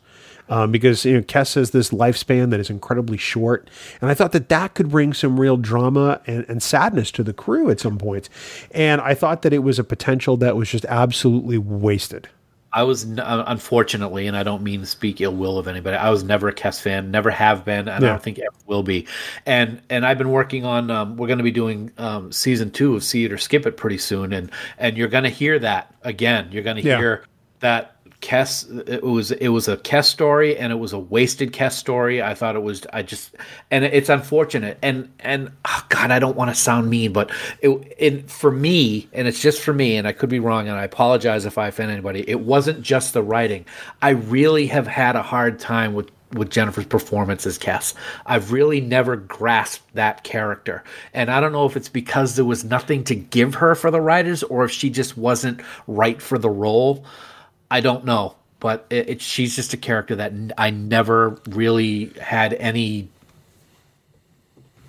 Um, because you know Kes has this lifespan that is incredibly short, and I thought that that could bring some real drama and, and sadness to the crew at some points, and I thought that it was a potential that was just absolutely wasted. I was uh, unfortunately, and I don't mean to speak ill will of anybody. I was never a Kes fan, never have been, and yeah. I don't think ever will be. And and I've been working on. Um, we're going to be doing um, season two of See It or Skip It pretty soon, and and you're going to hear that again. You're going to hear that Kes it was it was a Kes story and it was a wasted Kes story. I thought it was I just and it's unfortunate and and oh God I don't want to sound mean but it, it for me and it's just for me and I could be wrong and I apologize if I offend anybody. It wasn't just the writing. I really have had a hard time with with Jennifer's performance as Kes. I've really never grasped that character. And I don't know if it's because there was nothing to give her for the writers or if she just wasn't right for the role. I don't know, but it, it, she's just a character that I never really had any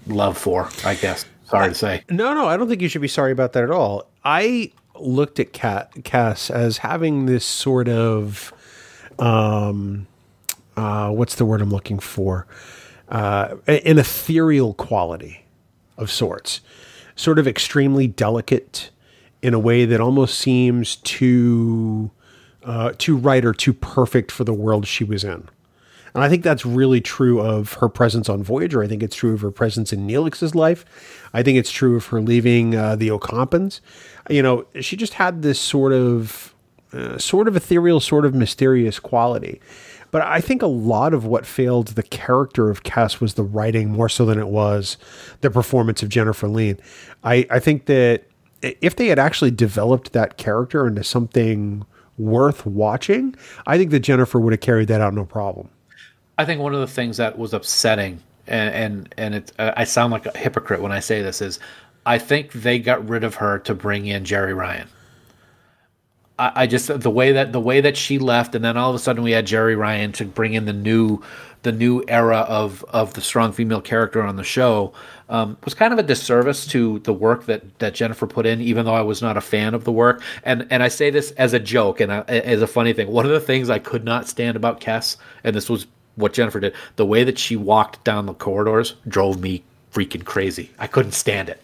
love for. I guess. Sorry to say. No, no, I don't think you should be sorry about that at all. I looked at Cat, Kes as having this sort of, um, uh, what's the word I'm looking for? Uh, an ethereal quality of sorts, sort of extremely delicate in a way that almost seems too, uh, too right or too perfect for the world she was in. And I think that's really true of her presence on Voyager. I think it's true of her presence in Neelix's life. I think it's true of her leaving uh, the Ocampans. You know, she just had this sort of, uh, sort of ethereal, sort of mysterious quality. But I think a lot of what failed the character of Kes was the writing more so than it was the performance of Jennifer Lien. I, I think that if they had actually developed that character into something worth watching, I think that Jennifer would have carried that out no problem. I think one of the things that was upsetting, and and, and it, uh, I sound like a hypocrite when I say this, is I think they got rid of her to bring in Jeri Ryan. I, I just the way that the way that she left, and then all of a sudden we had Jeri Ryan to bring in the new the new era of of the strong female character on the show um, was kind of a disservice to the work that that Jennifer put in. Even though I was not a fan of the work, and and I say this as a joke and I, as a funny thing. One of the things I could not stand about Kes, and this was what Jennifer did, the way that she walked down the corridors drove me freaking crazy. I couldn't stand it.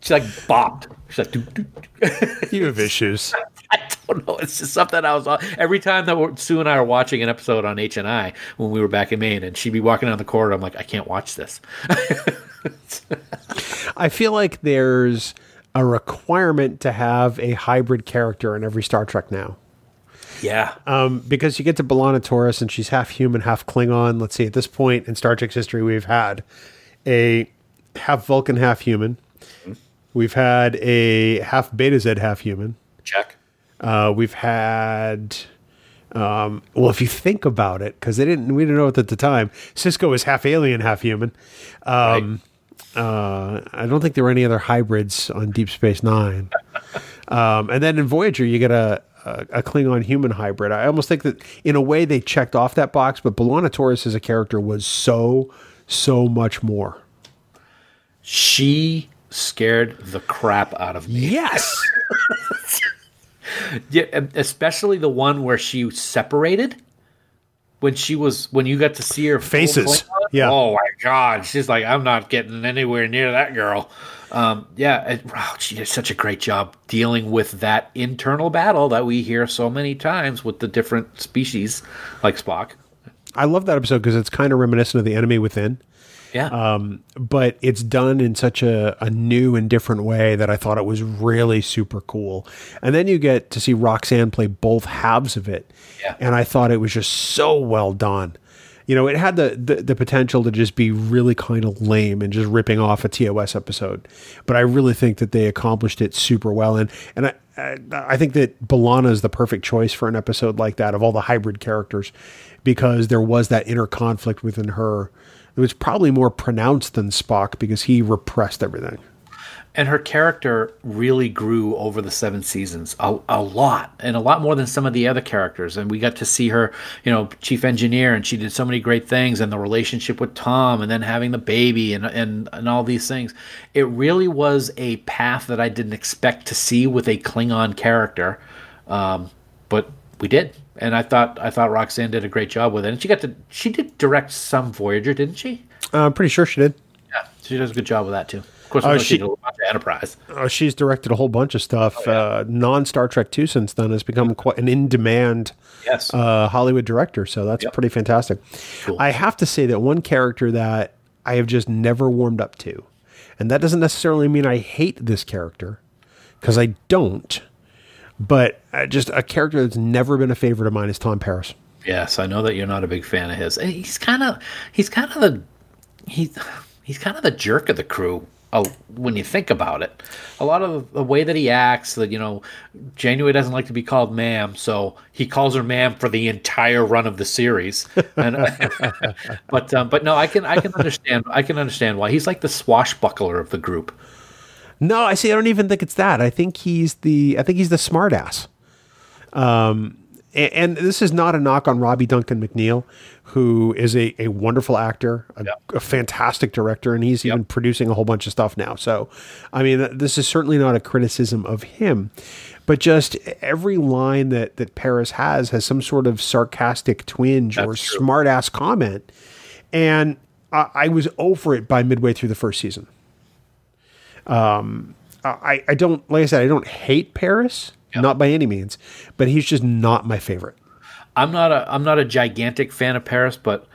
She like bopped. She's like, doo, doo, doo. You have issues. I don't know. It's just something I was on. every time that Sue and I are watching an episode on H and I when we were back in Maine, and she'd be walking down the corridor. I'm like, I can't watch this. I feel like there's a requirement to have a hybrid character in every Star Trek now. yeah, Um, because you get to B'Elanna Torres and she's half human, half Klingon. Let's see, at this point in Star Trek's history, we've had a half Vulcan, half human. We've had a half Betazed, half human. check. Uh, we've had, um, well, if you think about it, because they didn't, we didn't know it at the time. Sisko is half alien, half human. Um, uh, I don't think there were any other hybrids on Deep Space Nine. um, and then in Voyager, you get a, a, a Klingon human hybrid. I almost think that in a way they checked off that box, but B'Elanna Torres as a character was so, so much more. She scared the crap out of me. Yes. Yeah, especially the one where she separated when she was when you got to see her Faces. Yeah. Oh my god, she's like, I'm not getting anywhere near that girl. Um, yeah, it, wow, she did such a great job dealing with that internal battle that we hear so many times with the different species, like Spock. I love that episode because it's kind of reminiscent of The Enemy Within. Yeah, um, but it's done in such a, a new and different way that I thought it was really super cool. And then you get to see Roxann play both halves of it, Yeah. and I thought it was just so well done. You know, it had the, the, the potential to just be really kind of lame and just ripping off a TOS episode, but I really think that they accomplished it super well. And and I I, I think that B'Elanna is the perfect choice for an episode like that of all the hybrid characters, because there was that inner conflict within her. It was probably more pronounced than Spock because he repressed everything. and her character really grew over the seven seasons a, a lot and a lot more than some of the other characters. And we got to see her you know chief engineer and she did so many great things and the relationship with tom and then having the baby and and, and all these things. It really was a path that i didn't expect to see with a klingon character um, but we did and i thought i thought roxann did a great job with it and she got to she did direct some voyager didn't she Uh, I'm pretty sure she did. yeah she does a good job with that too of course Oh, she- did a of enterprise Uh, she's directed a whole bunch of stuff. uh, non Star Trek 2 since then has become quite an in demand yes uh, Hollywood director. So that's pretty fantastic. I have to say that one character that I have just never warmed up to, and that doesn't necessarily mean I hate this character, because I don't, but uh, just a character that's never been a favorite of mine is Tom Paris. Yes, I know that you're not a big fan of his. He's kind of he's kind of the he's he's kind of the jerk of the crew. Oh, when you think about it, a lot of the way that he acts, that you know, Janeway doesn't like to be called ma'am, so he calls her ma'am for the entire run of the series. And, but um, but no, I can I can understand I can understand why he's like the swashbuckler of the group. No, I see. I don't even think it's that. I think he's the. I think he's the smartass. Um, and, and this is not a knock on Robbie Duncan McNeill, who is a, a wonderful actor, a, Yep. a fantastic director, and he's even producing a whole bunch of stuff now. So, I mean, this is certainly not a criticism of him, but just every line that that Paris has has some sort of sarcastic twinge or That's true. smart ass comment, and I, I was over it by midway through the first season. Um, I I don't like I said I don't hate Paris, not by any means, but he's just not my favorite. I'm not a I'm not a gigantic fan of Paris, but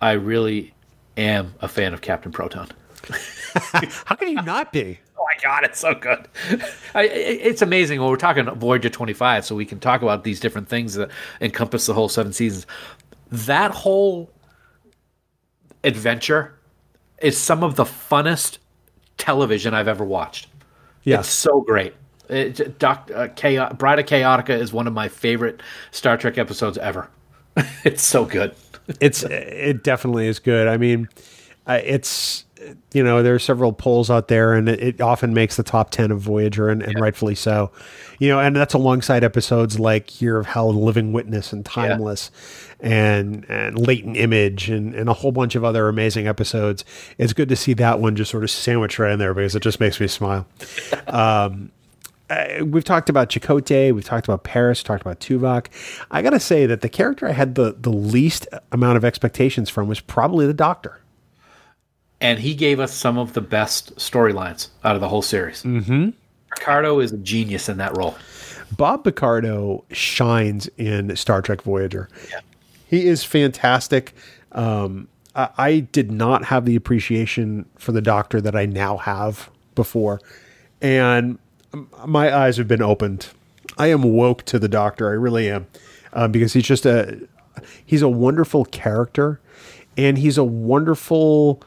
I really am a fan of Captain Proton. How can you not be? Oh my god, it's so good! I, it- it's amazing. Well, we're talking Voyager 25, so we can talk about these different things that encompass the whole seven seasons. That whole adventure is some of the funnest television I've ever watched. Yes. It's so great. It, Doc, uh, Chaos, Bride of Chaotica is one of my favorite Star Trek episodes ever. it's so good. it's it definitely is good. I mean, uh, it's you know there are several polls out there, and it, it often makes the top ten of Voyager, and, and rightfully so. You know, and that's alongside episodes like Year of Hell, Living Witness, and Timeless, and and Latent Image, and and a whole bunch of other amazing episodes. It's good to see that one just sort of sandwiched right in there because it just makes me smile. Um, uh, we've talked about Chakotay, we've talked about Paris, talked about Tuvok. I gotta say that the character I had the the least amount of expectations from was probably the Doctor. And he gave us some of the best storylines out of the whole series. Mm-hmm. Picardo is a genius in that role. Bob Picardo shines in Star Trek Voyager. He is fantastic. Um, I, I did not have the appreciation for the Doctor that I now have before, and my eyes have been opened. I am woke to the Doctor. I really am, um, because he's just a he's a wonderful character, and he's a wonderful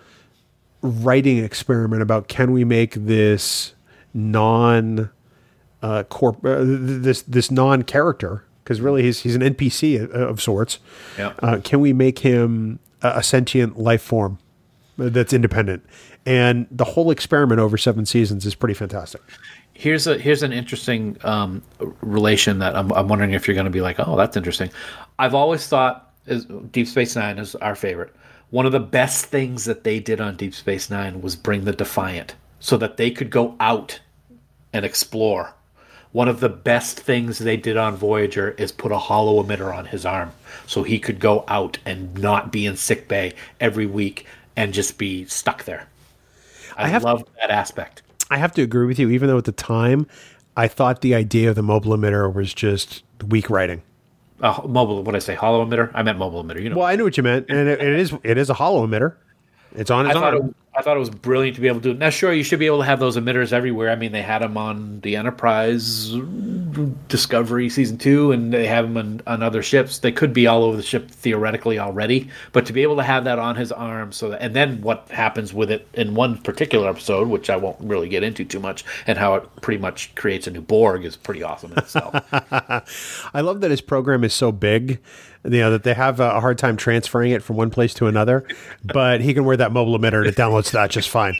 writing experiment about can we make this non uh, corp uh, this this non character because really he's he's an NPC of, sorts. Yeah. Uh, can we make him a, a sentient life form that's independent? And the whole experiment over seven seasons is pretty fantastic. Here's a here's an interesting um, relation that I'm, I'm wondering if you're going to be like, oh, that's interesting. I've always thought is Deep Space Nine is our favorite. One of the best things that they did on Deep Space Nine was bring the Defiant, so that they could go out and explore. One of the best things they did on Voyager is put a holo emitter on his arm, so he could go out and not be in sick bay every week and just be stuck there. I, have- love that aspect. I have to agree with you, even though at the time I thought the idea of the mobile emitter was just weak writing. Uh, mobile, what I say? Holo emitter? I meant mobile emitter. You know, Well, I knew what you meant, and it, it is it is a holo emitter. It's on I its thought, arm. it, I thought it was brilliant to be able to do. Now, sure, you should be able to have those emitters everywhere. I mean, they had them on the Enterprise Discovery season two, and they have them on, on other ships. They could be all over the ship theoretically already, but to be able to have that on his arm, so that, and then what happens with it in one particular episode, which I won't really get into too much, and how it pretty much creates a new Borg is pretty awesome in itself. I love that his program is so big, you know, that they have a hard time transferring it from one place to another, but he can wear that mobile emitter and it downloads that just fine.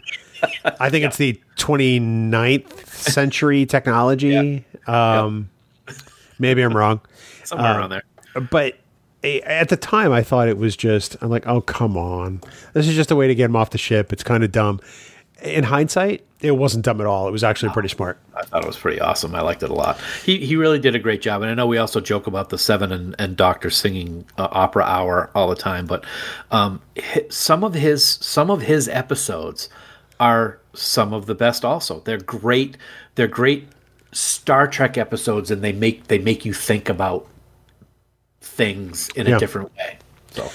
I think it's the 29th century technology. Um, Maybe I'm wrong, Somewhere around there. but at the time I thought it was just, I'm like, oh, come on. This is just a way to get him off the ship. It's kind of dumb. In hindsight, it wasn't dumb at all. It was actually pretty smart. I thought it was pretty awesome. I liked it a lot. He he really did a great job. And I know we also joke about the Seven and, and Doctor singing uh, opera hour all the time, but um, hi- some of his some of his episodes are some of the best. Also, they're great. They're great Star Trek episodes, and they make they make you think about things in Yeah. a different way. So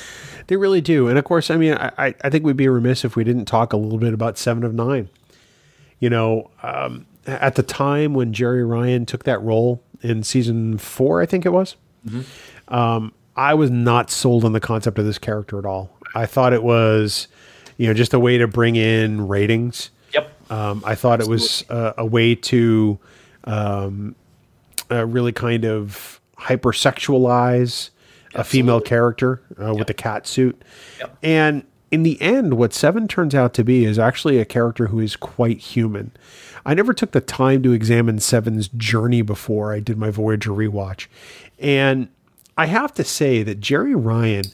They really do. And of course, I mean, I, I- I think we'd be remiss if we didn't talk a little bit about Seven of Nine. You know, um, at the time when Jeri Ryan took that role in season four, I think it was, um, I was not sold on the concept of this character at all. I thought it was, you know, just a way to bring in ratings. yep, Um, I thought it was uh, a way to um, uh, really kind of hypersexualize a female character uh, with a cat suit. Yep. And in the end, what Seven turns out to be is actually a character who is quite human. I never took the time to examine Seven's journey before I did my Voyager rewatch. And I have to say that Jeri Ryan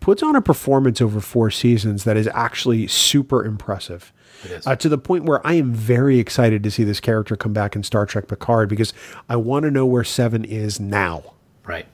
puts on a performance over four seasons that is actually super impressive. Uh, to the point where I am very excited to see this character come back in Star Trek Picard because I want to know where Seven is now. Right.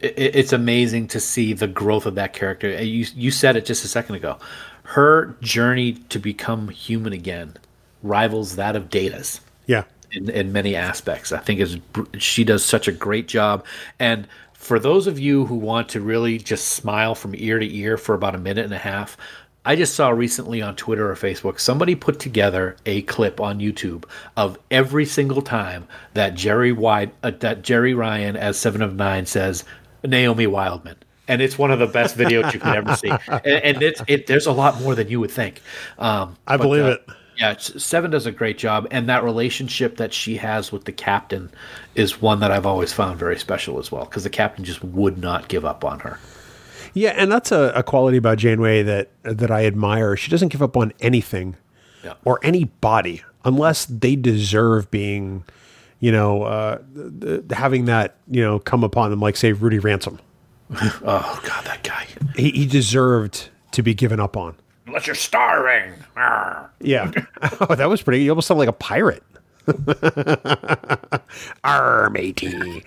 It, it's amazing to see the growth of that character. Uh, You you said it just a second ago. Her journey to become human again rivals that of Data's Yeah. in, in many aspects. I think is she does such a great job. And for those of you who want to really just smile from ear to ear for about a minute and a half, I just saw recently on Twitter or Facebook somebody put together a clip on YouTube of every single time that Jerry Wide uh, that Jeri Ryan as Seven of Nine says Naomi Wildman. And it's one of the best videos you can ever see, and, and it's it. There's a lot more than you would think. Um, I but, believe uh, it. yeah, Seven does a great job, and that relationship that she has with the captain is one that I've always found very special as well. Because the captain just would not give up on her. Yeah, and that's a, a quality about Janeway that that I admire. She doesn't give up on anything Yeah. or anybody unless they deserve being, you know, uh, th- th- having that you know come upon them. Like say Rudy Ransom, Oh God, that guy! he, he deserved to be given up on. Unless you're starving. Yeah, oh, that was pretty. You almost sound like a pirate. Arr, matey.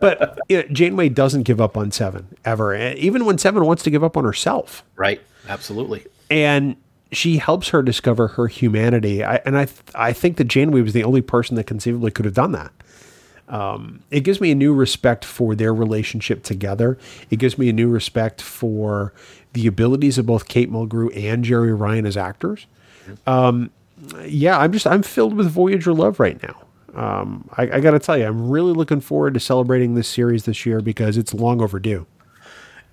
But you know, Janeway doesn't give up on Seven ever, even when Seven wants to give up on herself. Right, absolutely. and she helps her discover her humanity. I, and I, I think that Janeway was the only person that conceivably could have done that. Um, it gives me a new respect for their relationship together. It gives me a new respect for the abilities of both Kate Mulgrew and Jeri Ryan as actors. Um, yeah, I'm just I'm filled with Voyager love right now. Um, I, I got to tell you, I'm really looking forward to celebrating this series this year because it's long overdue.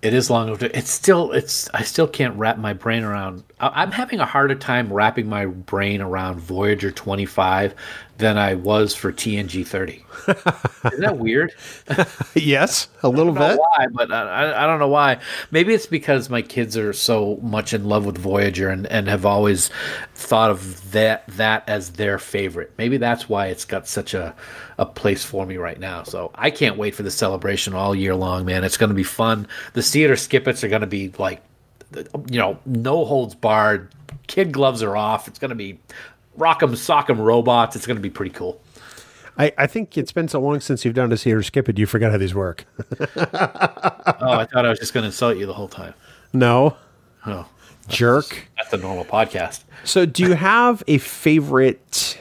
It is long overdue. It's still. It's. I still can't wrap my brain around. I- I'm having a harder time wrapping my brain around Voyager 25 than I was for TNG 30. Isn't that weird? yes, a little I don't bit. know why, but I, I- I don't know why. Maybe it's because my kids are so much in love with Voyager and, and have always thought of that that as their favorite. Maybe that's why it's got such a, a place for me right now. So I can't wait for the celebration all year long, man. It's going to be fun. The theater skippets are going to be like, you know, no holds barred. Kid gloves are off. It's going to be rock'em sock'em robots. It's going to be pretty cool. I, I think it's been so long since you've done a see or skip it, you forgot how these work. Oh, I thought I was just going to insult you the whole time. No, Oh, jerk. that's a normal podcast. So, do you have a favorite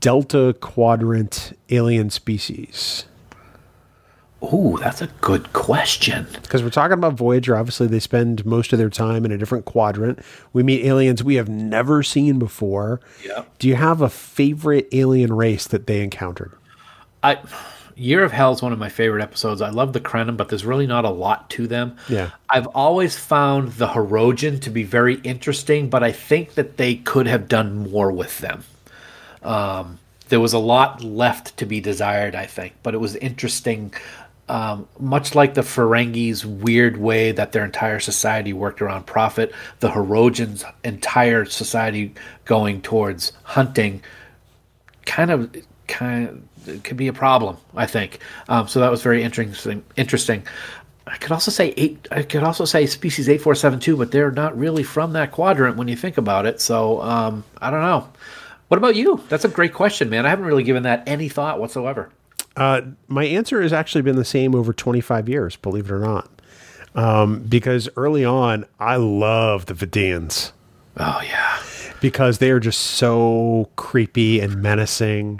Delta Quadrant alien species? Ooh, that's a good question. Because we're talking about Voyager. Obviously, they spend most of their time in a different quadrant. We meet aliens we have never seen before. Yeah. Do you have a favorite alien race that they encountered? I Year of Hell is one of my favorite episodes. I love the Krenim, but there's really not a lot to them. Yeah. I've always found the Hirogen to be very interesting, but I think that they could have done more with them. Um, there was a lot left to be desired, I think, but it was interesting. Um, much like the Ferengis' weird way that their entire society worked around profit, the Hirogen's entire society going towards hunting kind of kind of could be a problem i think. Um, so that was very interesting interesting. I could also say eight i could also say species 8472 but they're not really from that quadrant when you think about it. So um, i don't know. What about you? That's a great question man. I haven't really given that any thought whatsoever Uh, my answer has actually been the same over 25 years, believe it or not. Um, because early on, I loved the Vidians oh yeah because they are just so creepy and menacing,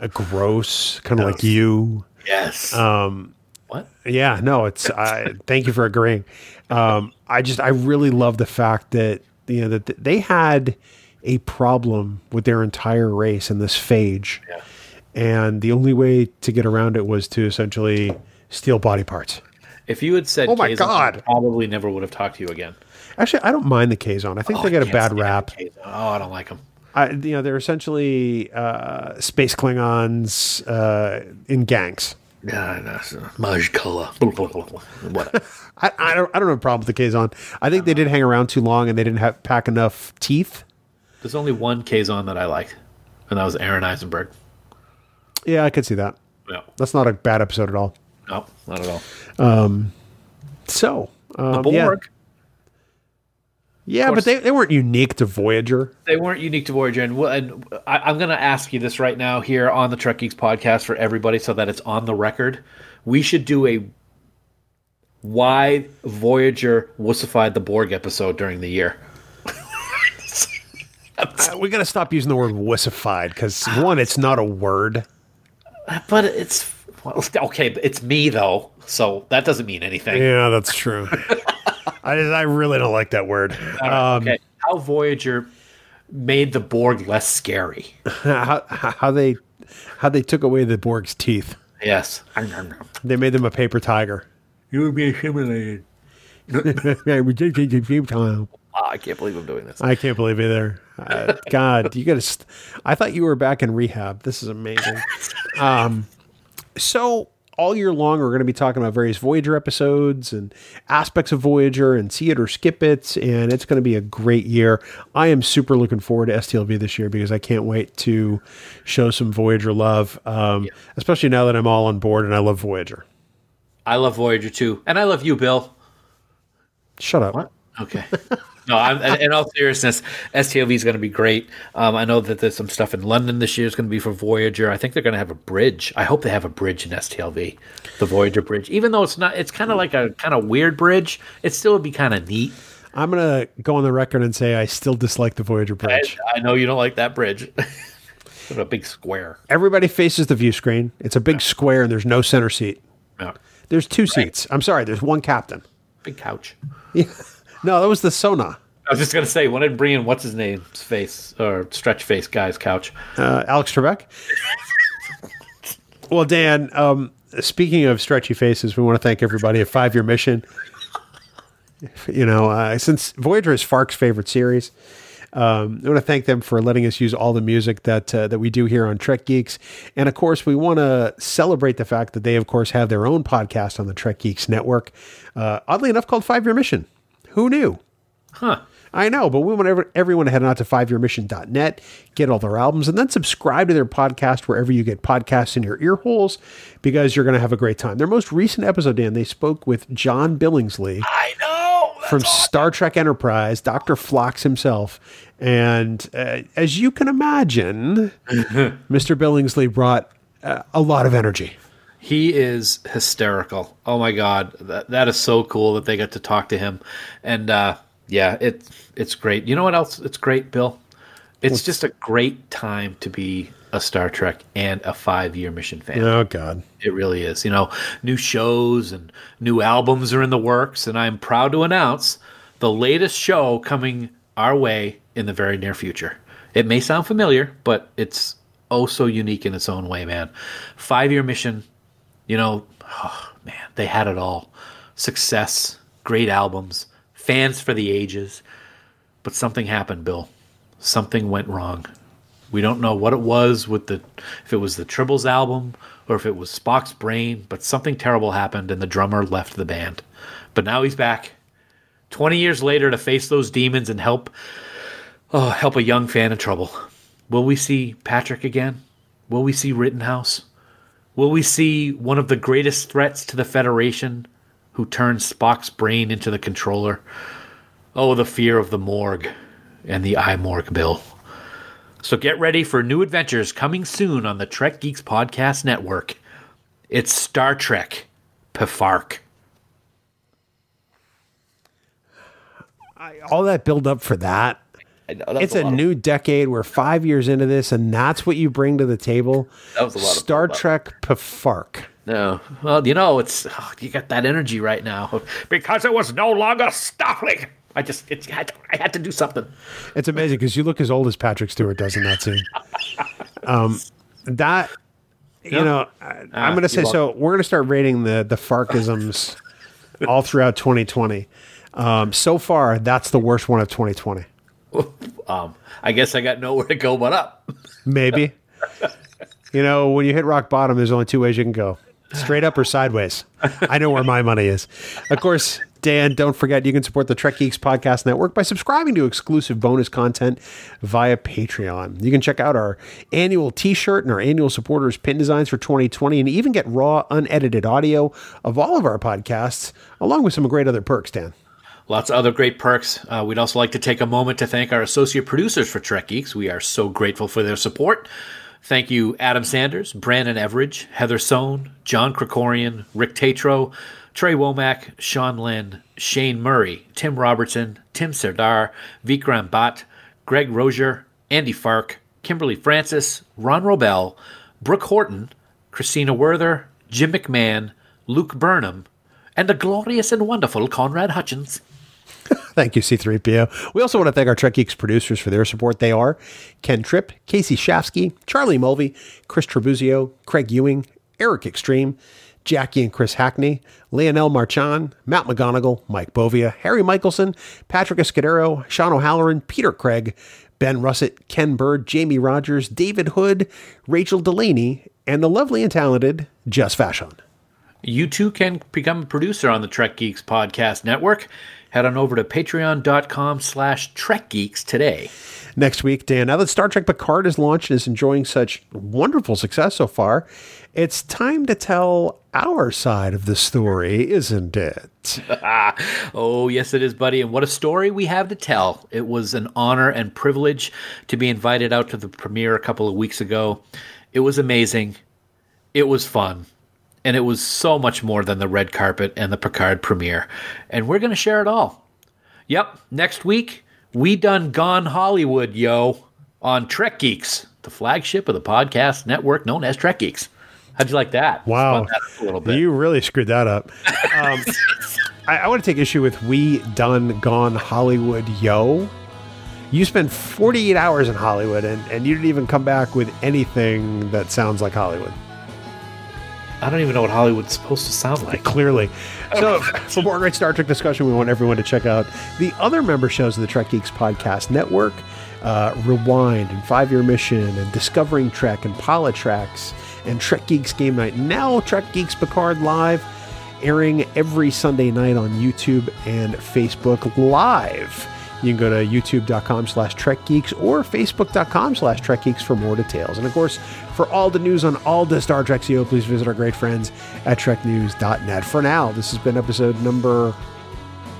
uh, gross, kind of like you. yes um what Yeah, no, it's. I thank you for agreeing. Um, I just, I really love the fact that you know that they had a problem with their entire race in this phage, Yeah. And the only way to get around it was to essentially steal body parts. if you had said Oh my Kazon, God. I probably never would have talked to you again Actually, I don't mind the Kazon. I think Oh, they get a bad rap. Oh i don't like them I, you know, they're essentially uh, space Klingons uh, in gangs. yeah that's maj what I, I don't, I don't have a problem with the Kazon. I think they did hang around too long, and they didn't have pack enough teeth. There's only one Kazon that I liked, and that was Aron Eisenberg. Yeah, I could see that. Yeah. That's not a bad episode at all. No, not at all. So, The um, yeah, Borg. yeah, course. but they, they weren't unique to Voyager. They weren't unique to Voyager, and, well, and I, I'm going to ask you this right now here on the Trek Geeks podcast for everybody, so that it's on the record. We should do a why Voyager wussified the Borg episode during the year. Uh, we got to stop using the word wussified because one, it's not a word. But it's well, okay. It's me though, so that doesn't mean anything. Yeah, that's true. I, I really don't like that word. Um, okay, how Voyager made the Borg less scary. how, how they how they took away the Borg's teeth. Yes, They made them a paper tiger. you would be assimilated. I Oh, I can't believe I'm doing this. I can't believe either. Uh, God, you got to. St- I thought you were back in rehab. This is amazing. Um, so all year long, we're going to be talking about various Voyager episodes and aspects of Voyager and see it or skip it, and it's going to be a great year. I am super looking forward to STLV this year because I can't wait to show some Voyager love, um, especially now that I'm all on board and I love Voyager. I love Voyager too, and I love you, Bill. Shut up. What? Okay. No, I'm, in all seriousness, STLV is going to be great. Um, I know that there's some stuff in London this year is going to be for Voyager. I think they're going to have a bridge. I hope they have a bridge in STLV, the Voyager bridge. Even though it's not, it's kind of like a kind of weird bridge. It still would be kind of neat. I'm going to go on the record and say I still dislike the Voyager bridge. I know you don't like that bridge. What a big square. Everybody faces the view screen. It's a big square and there's no center seat. Yeah. There's two seats. I'm sorry, there's one captain. Big couch. No, that was the Son'a. I was just going to say, when I bring in what's his name's face or stretch face guy's couch. Uh, Alex Trebek. well, Dan, um, speaking of stretchy faces, we want to thank everybody at Five Year Mission. You know, uh, since Voyager is Fark's favorite series, um, I want to thank them for letting us use all the music that uh, that we do here on Trek Geeks, and of course, we want to celebrate the fact that they, of course, have their own podcast on the Trek Geeks network. Uh, oddly enough, called Five Year Mission. Who knew? Huh. I know, but we want every, everyone to head on to fiveyearmission.net, get all their albums, and then subscribe to their podcast wherever you get podcasts in your ear holes because you're going to have a great time. Their most recent episode, Dan, they spoke with John Billingsley I know. from Star Trek Enterprise, Dr. Phlox himself. And uh, as you can imagine, Mr. Billingsley brought uh, a lot of energy. He is hysterical. Oh my god, that that is so cool that they got to talk to him, and uh, yeah, it it's great. You know what else? It's great, Bill. It's just a great time to be a Star Trek and a five year mission fan. Oh, God. It really is. You know, new shows and new albums are in the works, and I'm proud to announce the latest show coming our way in the very near future. It may sound familiar, but it's oh so unique in its own way, man. Five year mission, you know, oh, man, they had it all success, great albums, fans for the ages. But something happened, Bill. Something went wrong. We don't know what it was with the if it was the Tribbles album or if it was Spock's brain, but something terrible happened and the drummer left the band. But now he's back. 20 years later to face those demons and help oh, help a young fan in trouble. Will we see Patrick again? Will we see Rittenhouse? Will we see one of the greatest threats to the Federation who turned Spock's brain into the controller? Oh, the fear of the morgue and the iMorgue bill. So get ready for new adventures coming soon on the Trek Geeks Podcast Network. It's Star Trek Pifark. All that build up for that. I know, that It's a of- new decade. We're five years into this, and that's what you bring to the table. That was a lot of Star. Trek Pifark. No, well, you know, it's oh, you got that energy right now because it was no longer Starfleet. I just it's, I, had to, I had to do something. It's amazing because you look as old as Patrick Stewart does in that scene. Um, that you Yeah. know, I, I'm Ah, going to say so. We're going to start rating the the Farkisms all throughout 2020. Um, so far, that's the worst one of 2020. Um, I guess I got nowhere to go but up. Maybe. you know, when you hit rock bottom, there's only two ways you can go straight up or sideways. I know where my money is. Of course, Dan, don't forget you can support the Trek Geeks Podcast Network by subscribing to exclusive bonus content via Patreon. You can check out our annual t shirt and our annual supporters pin designs for 2020 and even get raw, unedited audio of all of our podcasts, along with some great other perks, Dan. Lots of other great perks. Uh, we'd also like to take a moment to thank our associate producers for Trek Geeks. We are so grateful for their support. Thank you, Adam Sanders, Brandon Everidge, Heather Sohn, John Krikorian, Rick Tatro, Trey Womack, Sean Lynn, Shane Murray, Tim Robertson, Tim Serdar, Vikram Bhatt, Greg Rozier, Andy Fark, Kimberly Francis, Ron Robel, Brooke Horton, Christina Werther, Jim McMahon, Luke Burnham, and the glorious and wonderful Conrad Hutchins. Thank you, C3PO. We also want to thank our Trek Geeks producers for their support. They are Ken Tripp, Casey Shafsky, Charlie Mulvey, Chris Trebuzio, Craig Ewing, Eric Extreme, Jackie and Chris Hackney, Leonel Marchand, Matt McGonigal, Mike Bovia, Harry Michelson, Patrick Escudero, Sean O'Halloran, Peter Craig, Ben Russett, Ken Bird, Jamie Rogers, David Hood, Rachel Delaney, and the lovely and talented Just Fashion. You too can become a producer on the Trek Geeks Podcast Network. Head on over to patreon.com slash Trek Geeks today. Next week, Dan, now that Star Trek Picard is launched and is enjoying such wonderful success so far, it's time to tell our side of the story, isn't it? oh, yes, it is, buddy. And what a story we have to tell. It was an honor and privilege to be invited out to the premiere a couple of weeks ago. It was amazing. It was fun. And it was so much more than the red carpet and the Picard premiere. And we're going to share it all. Yep, next week, we done Gone Hollywood, yo, on Trek Geeks, the flagship of the podcast network known as Trek Geeks. How'd you like that? Wow. That a little bit. You really screwed that up. Um, I, I want to take issue with We Done Gone Hollywood, yo. You spent 48 hours in Hollywood and, and you didn't even come back with anything that sounds like Hollywood. I don't even know what Hollywood's supposed to sound like. Clearly. So, for more great Star Trek discussion, we want everyone to check out the other member shows of the Trek Geeks Podcast Network uh, Rewind and Five Year Mission and Discovering Trek and Politracks and Trek Geeks Game Night. Now, Trek Geeks Picard Live, airing every Sunday night on YouTube and Facebook Live. You can go to youtube.com slash trekgeeks or facebook.com slash trekgeeks for more details. And of course, for all the news on all the Star Trek CO, please visit our great friends at treknews.net. For now, this has been episode number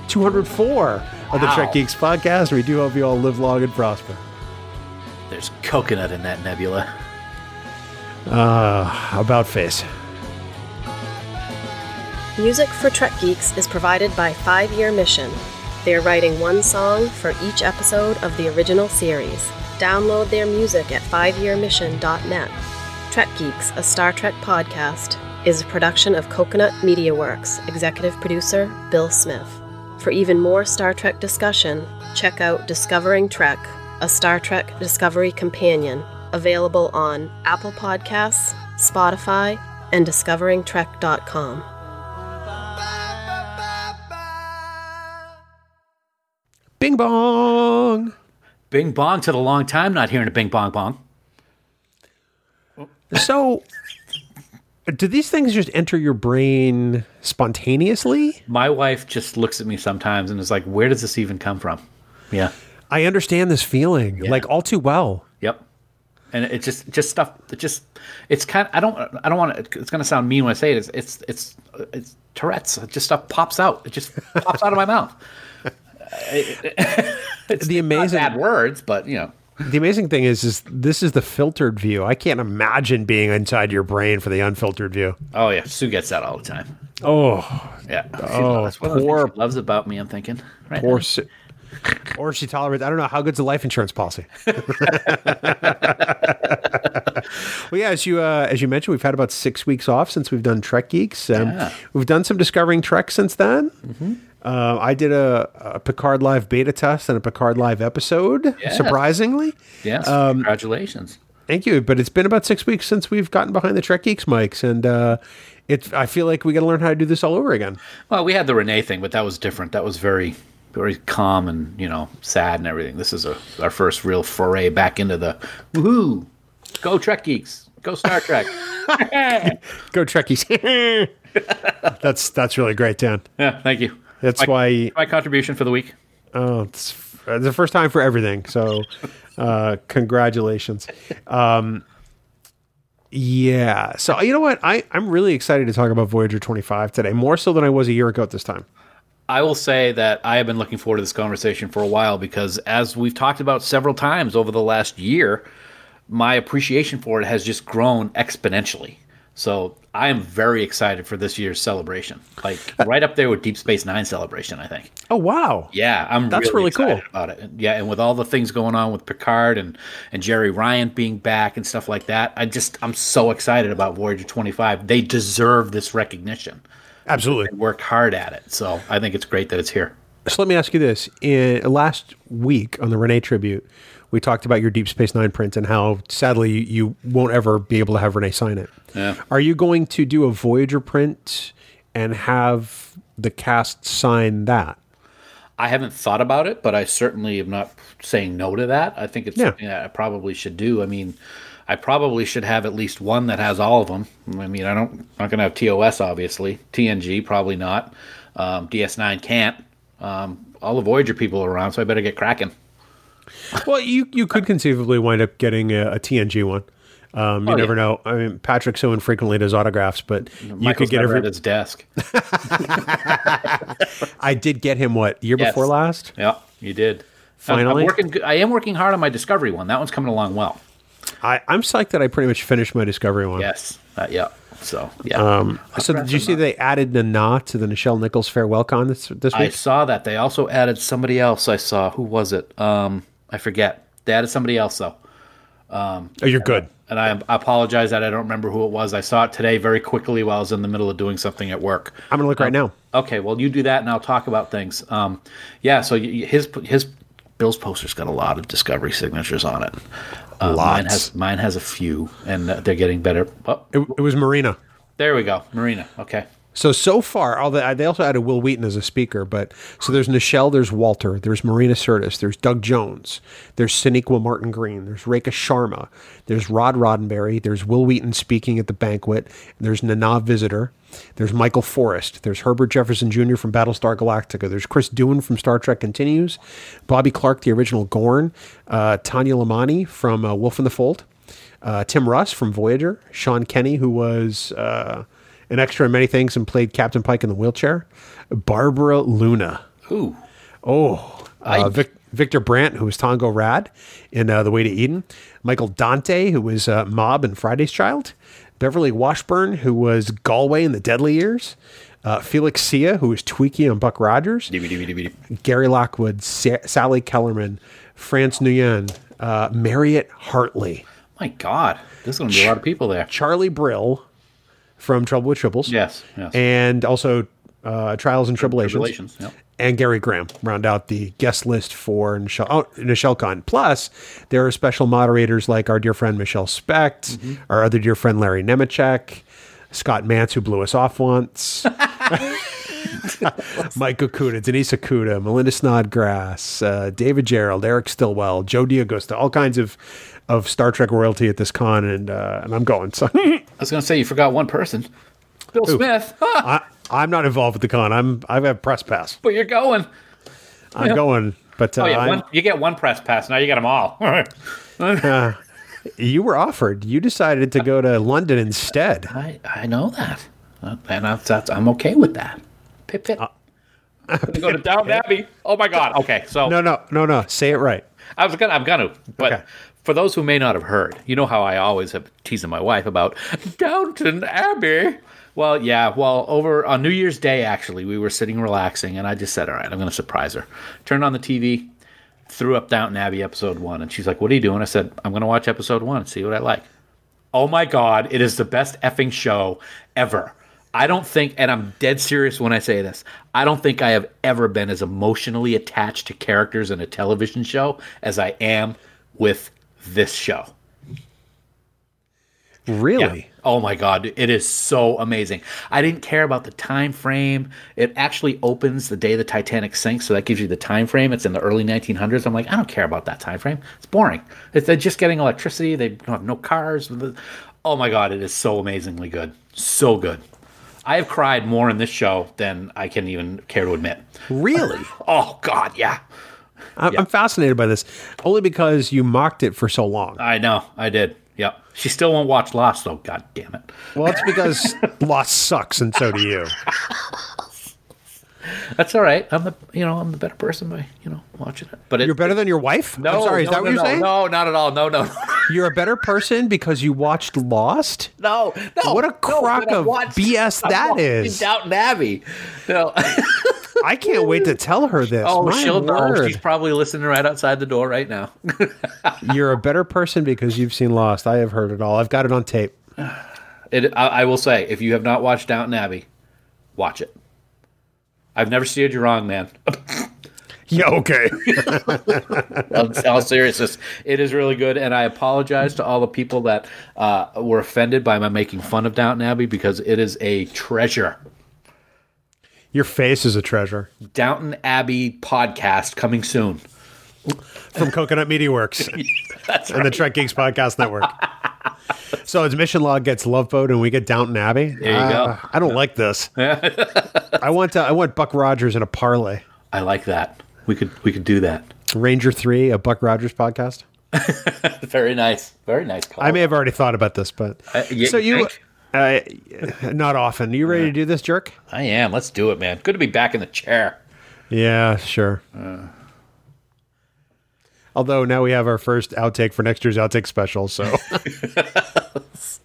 204 of the Wow. Trek Geeks podcast. We do hope you all live long and prosper. There's coconut in that nebula. How about face. Music for Trek Geeks is provided by Five Year Mission. They are writing one song for each episode of the original series. Download their music at fiveyearmission.net. Trek Geeks, a Star Trek podcast, is a production of Coconut Media Works, executive producer Bill Smith. For even more Star Trek discussion, check out Discovering Trek, a Star Trek Discovery companion, available on Apple Podcasts, Spotify, and discoveringtrek.com. Bing bong. Bing bong to the long time, not hearing a bing bong bong. So, do these things just enter your brain spontaneously? My wife just looks at me sometimes and is like, where does this even come from? Yeah. I understand this feeling like all too well. Yep. And it just just stuff it just it's kind I don't I don't want to it's going to sound mean when I say it it's it's it's, it's Tourette's it just stuff pops out it just pops out of my mouth it's The amazing- bad words but you know The amazing thing is, is this is the filtered view. I can't imagine being inside your brain for the unfiltered view. oh yeah Sue gets that all the time Oh, yeah Oh, that's of poor- loves about me I'm thinking right or now. si- or she tolerates. I don't know how good's the life insurance policy. well, yeah, as you uh, as you mentioned, we've had about six weeks off since we've done Trek Geeks. Um, Yeah. We've done some discovering Trek since then. Uh, I did a, a Picard Live beta test and a Picard Live episode. Surprisingly, yes um, congratulations Thank you. But it's been about six weeks since we've gotten behind the Trek Geeks mics, and uh, it. I feel like we got to learn how to do this all over again. well we had the Rene thing but that was different that was very very calm and you know sad and everything this is a, our first real foray back into the woohoo go Trek geeks go Star Trek Go Trekkies. that's that's really great, Dan. Yeah, thank you. That's My- why My contribution for the week. Oh, it's, it's the first time for everything. So, uh, congratulations. Um, yeah. So you know what? I I'm really excited to talk about Voyager 25 today, more so than I was a year ago at this time. I will say that I have been looking forward to this conversation for a while because, as we've talked about several times over the last year, my appreciation for it has just grown exponentially. So I am very excited for this year's celebration, like uh, right up there with Deep Space Nine celebration. I think. Oh wow. Yeah, I'm. That's really excited cool. about it. Yeah, and with all the things going on with Picard and and Jeri Ryan being back and stuff like that, I just I'm so excited about Voyager 25. They deserve this recognition. Absolutely. Worked hard at it, so I think it's great that it's here. So let me ask you this: In last week on the Rene tribute, we talked about your Deep Space Nine print and how sadly you won't ever be able to have Rene sign it. Yeah. Are you going to do a Voyager print and have the cast sign that? I haven't thought about it, but I certainly am not saying no to that. I think it's Yeah. something that I probably should do. I mean, I probably should have at least one that has all of them. I mean, I don't I'm not going to have TOS obviously, TNG probably not, um, DS9 can't. Um, all the Voyager people are around, so I better get cracking. Well, you you could conceivably wind up getting a, a TNG one. Um, you Oh, never yeah. know. I mean, Patrick so infrequently does autographs, but you Michael's could get every. at his desk. I did get him what year Yes. before last. yeah, you did. Finally? I'm working. I am working hard on my Discovery one. That one's coming along well. I, I'm psyched that I pretty much finished my Discovery one. Yes. Uh, yeah. So yeah. Um, so did you see they added Nana to the Nichelle Nichols farewell con this this week? I saw that they also added somebody else. I saw who was it? Um, I forget. They added somebody else though, oh, you're good. and I apologize that I don't remember who it was. I saw it today very quickly while I was in the middle of doing something at work. I'm gonna look right now. Okay, well you do that, and I'll talk about things. Um, yeah. So his his Bill's poster's got a lot of Discovery signatures on it. Uh, Mine Lots. has mine has a few, and uh, they're getting better. Oh, It, it was Marina. there we go, Marina. Okay. So so far, all the, they also added Wil Wheaton as a speaker, but so there's Nichelle, there's Walter, there's Marina Sirtis, there's Doug Jones, there's Sonequa Martin Green, there's Rekha Sharma, there's Rod Roddenberry, there's Wil Wheaton speaking at the banquet, there's Nana Visitor, there's Michael Forrest, there's Herbert Jefferson Jr. from Battlestar Galactica, there's Chris Doohan from Star Trek Continues, Bobby Clark, the original Gorn, uh, Tanya Lemani from uh, Wolf in the Fold, uh, Tim Russ from Voyager, Sean Kenny, who was uh, an extra in many things and played Captain Pike in the wheelchair, Barbara Luna. Ooh. Oh, uh, Vic, Victor Brandt, who was Tongo Rad in uh, The Way to Eden, Michael Dante, who was uh, Maab in Friday's Child, Beverly Washburn, who was Galway in The Deadly Years, uh, Felix Silla, who was Twiki on Buck Rogers, Gary Lockwood, Sa- Sally Kellerman, France Nuyen, uh, Mariette Hartley, My God, there's going to be a lot of people there. Charlie Brill from Trouble with Tribbles. Yes. Yes. And also uh, Trials and Tribble-ations. Tribble-ations, yep. And Gary Graham round out the guest list for Nichelle, oh, Nichelle Con. Plus, there are special moderators like our dear friend Michelle Specht, Mm-hmm. our other dear friend Larry Nemecek, Scott Mantz, who blew us off once, Mike Okuda, Denise Okuda, Melinda Snodgrass, uh, David Gerrold, Eric Stillwell, Joe D'Agosta, all kinds of, of Star Trek royalty at this con, and uh, and I'm going. So I was going to say you forgot one person, Bill Smith. I, I'm not involved with the con. I'm I've had press pass. but you're going. I'm Yeah. going, but uh, Oh yeah, one, you get one press pass. Now you get them all. you were offered. You decided to go to London instead. I I know that, Uh, and that's, that's I'm okay with that. Pip pip. Gonna go to Downton Abbey. Oh my God. Okay, so No, no, no, no. Say it right. I was gonna, I'm gonna, but Okay. For those who may not have heard, you know how I always have teasing my wife about Downton Abbey. Well, yeah, well, over on New Year's Day, actually, we were sitting relaxing, and I just said, "All right, I'm gonna surprise her." Turned on the TV, threw up Downton Abbey episode one, and she's like, "What are you doing?" I said, "I'm gonna watch episode one and see what I like." Oh my god, it is the best effing show ever. I don't think, and I'm dead serious when I say this, I don't think I have ever been as emotionally attached to characters in a television show as I am with this show. Really? Oh my god, it is so amazing. I didn't care about the time frame. It actually opens the day the Titanic sinks, so that gives you the time frame. It's in the early 1900s. I'm like, I don't care about that time frame. It's boring. It's, they're just getting electricity. They don't have no cars. Oh my god, it is so amazingly good. So good. I have cried more in this show than I can even care to admit. Really? Oh God, yeah. I'm, I'm fascinated by this only because you mocked it for so long. I know, I did. Yep. She still won't watch Lost though. God damn it. Well, it's because Lost sucks, and so do you. That's all right. I'm the you know I'm the better person by you know watching it. But it, You're better than your wife. No, I'm sorry. Is no, that what no, you're no, saying? No, not at all. No, no, You're a better person because you watched Lost. no. no What a crock of watched- BS that is. that is. Downton Abbey. No. I can't wait to tell her this. oh, My she'll oh, know. She's probably listening right outside the door right now. You're a better person because you've seen Lost. I have heard it all. I've got it on tape. It, I, I will say, if you have not watched Downton Abbey, watch it. I've never steered you wrong, man. Yeah, okay. in all seriousness, it is really good, and I apologize to all the people that uh, were offended by my making fun of Downton Abbey because it is a treasure. Your face is a treasure. Downton Abbey podcast coming soon. From Coconut Media Works and the Trek Geeks Podcast Network. So it's Mission Log gets Love Boat and we get Downton Abbey. There you go. Uh, I don't like this. I want uh, I want Buck Rogers in a parlay. I like that. We could we could do that. Ranger Three, a Buck Rogers podcast. Very nice. Very nice. Call. I may have already thought about this, but Uh, you so you, think? uh, not often. Are You ready to do this, jerk? I am. Let's do it, man. Good to be back in the chair. Yeah, sure. Although now we have our first outtake for next year's outtake special, so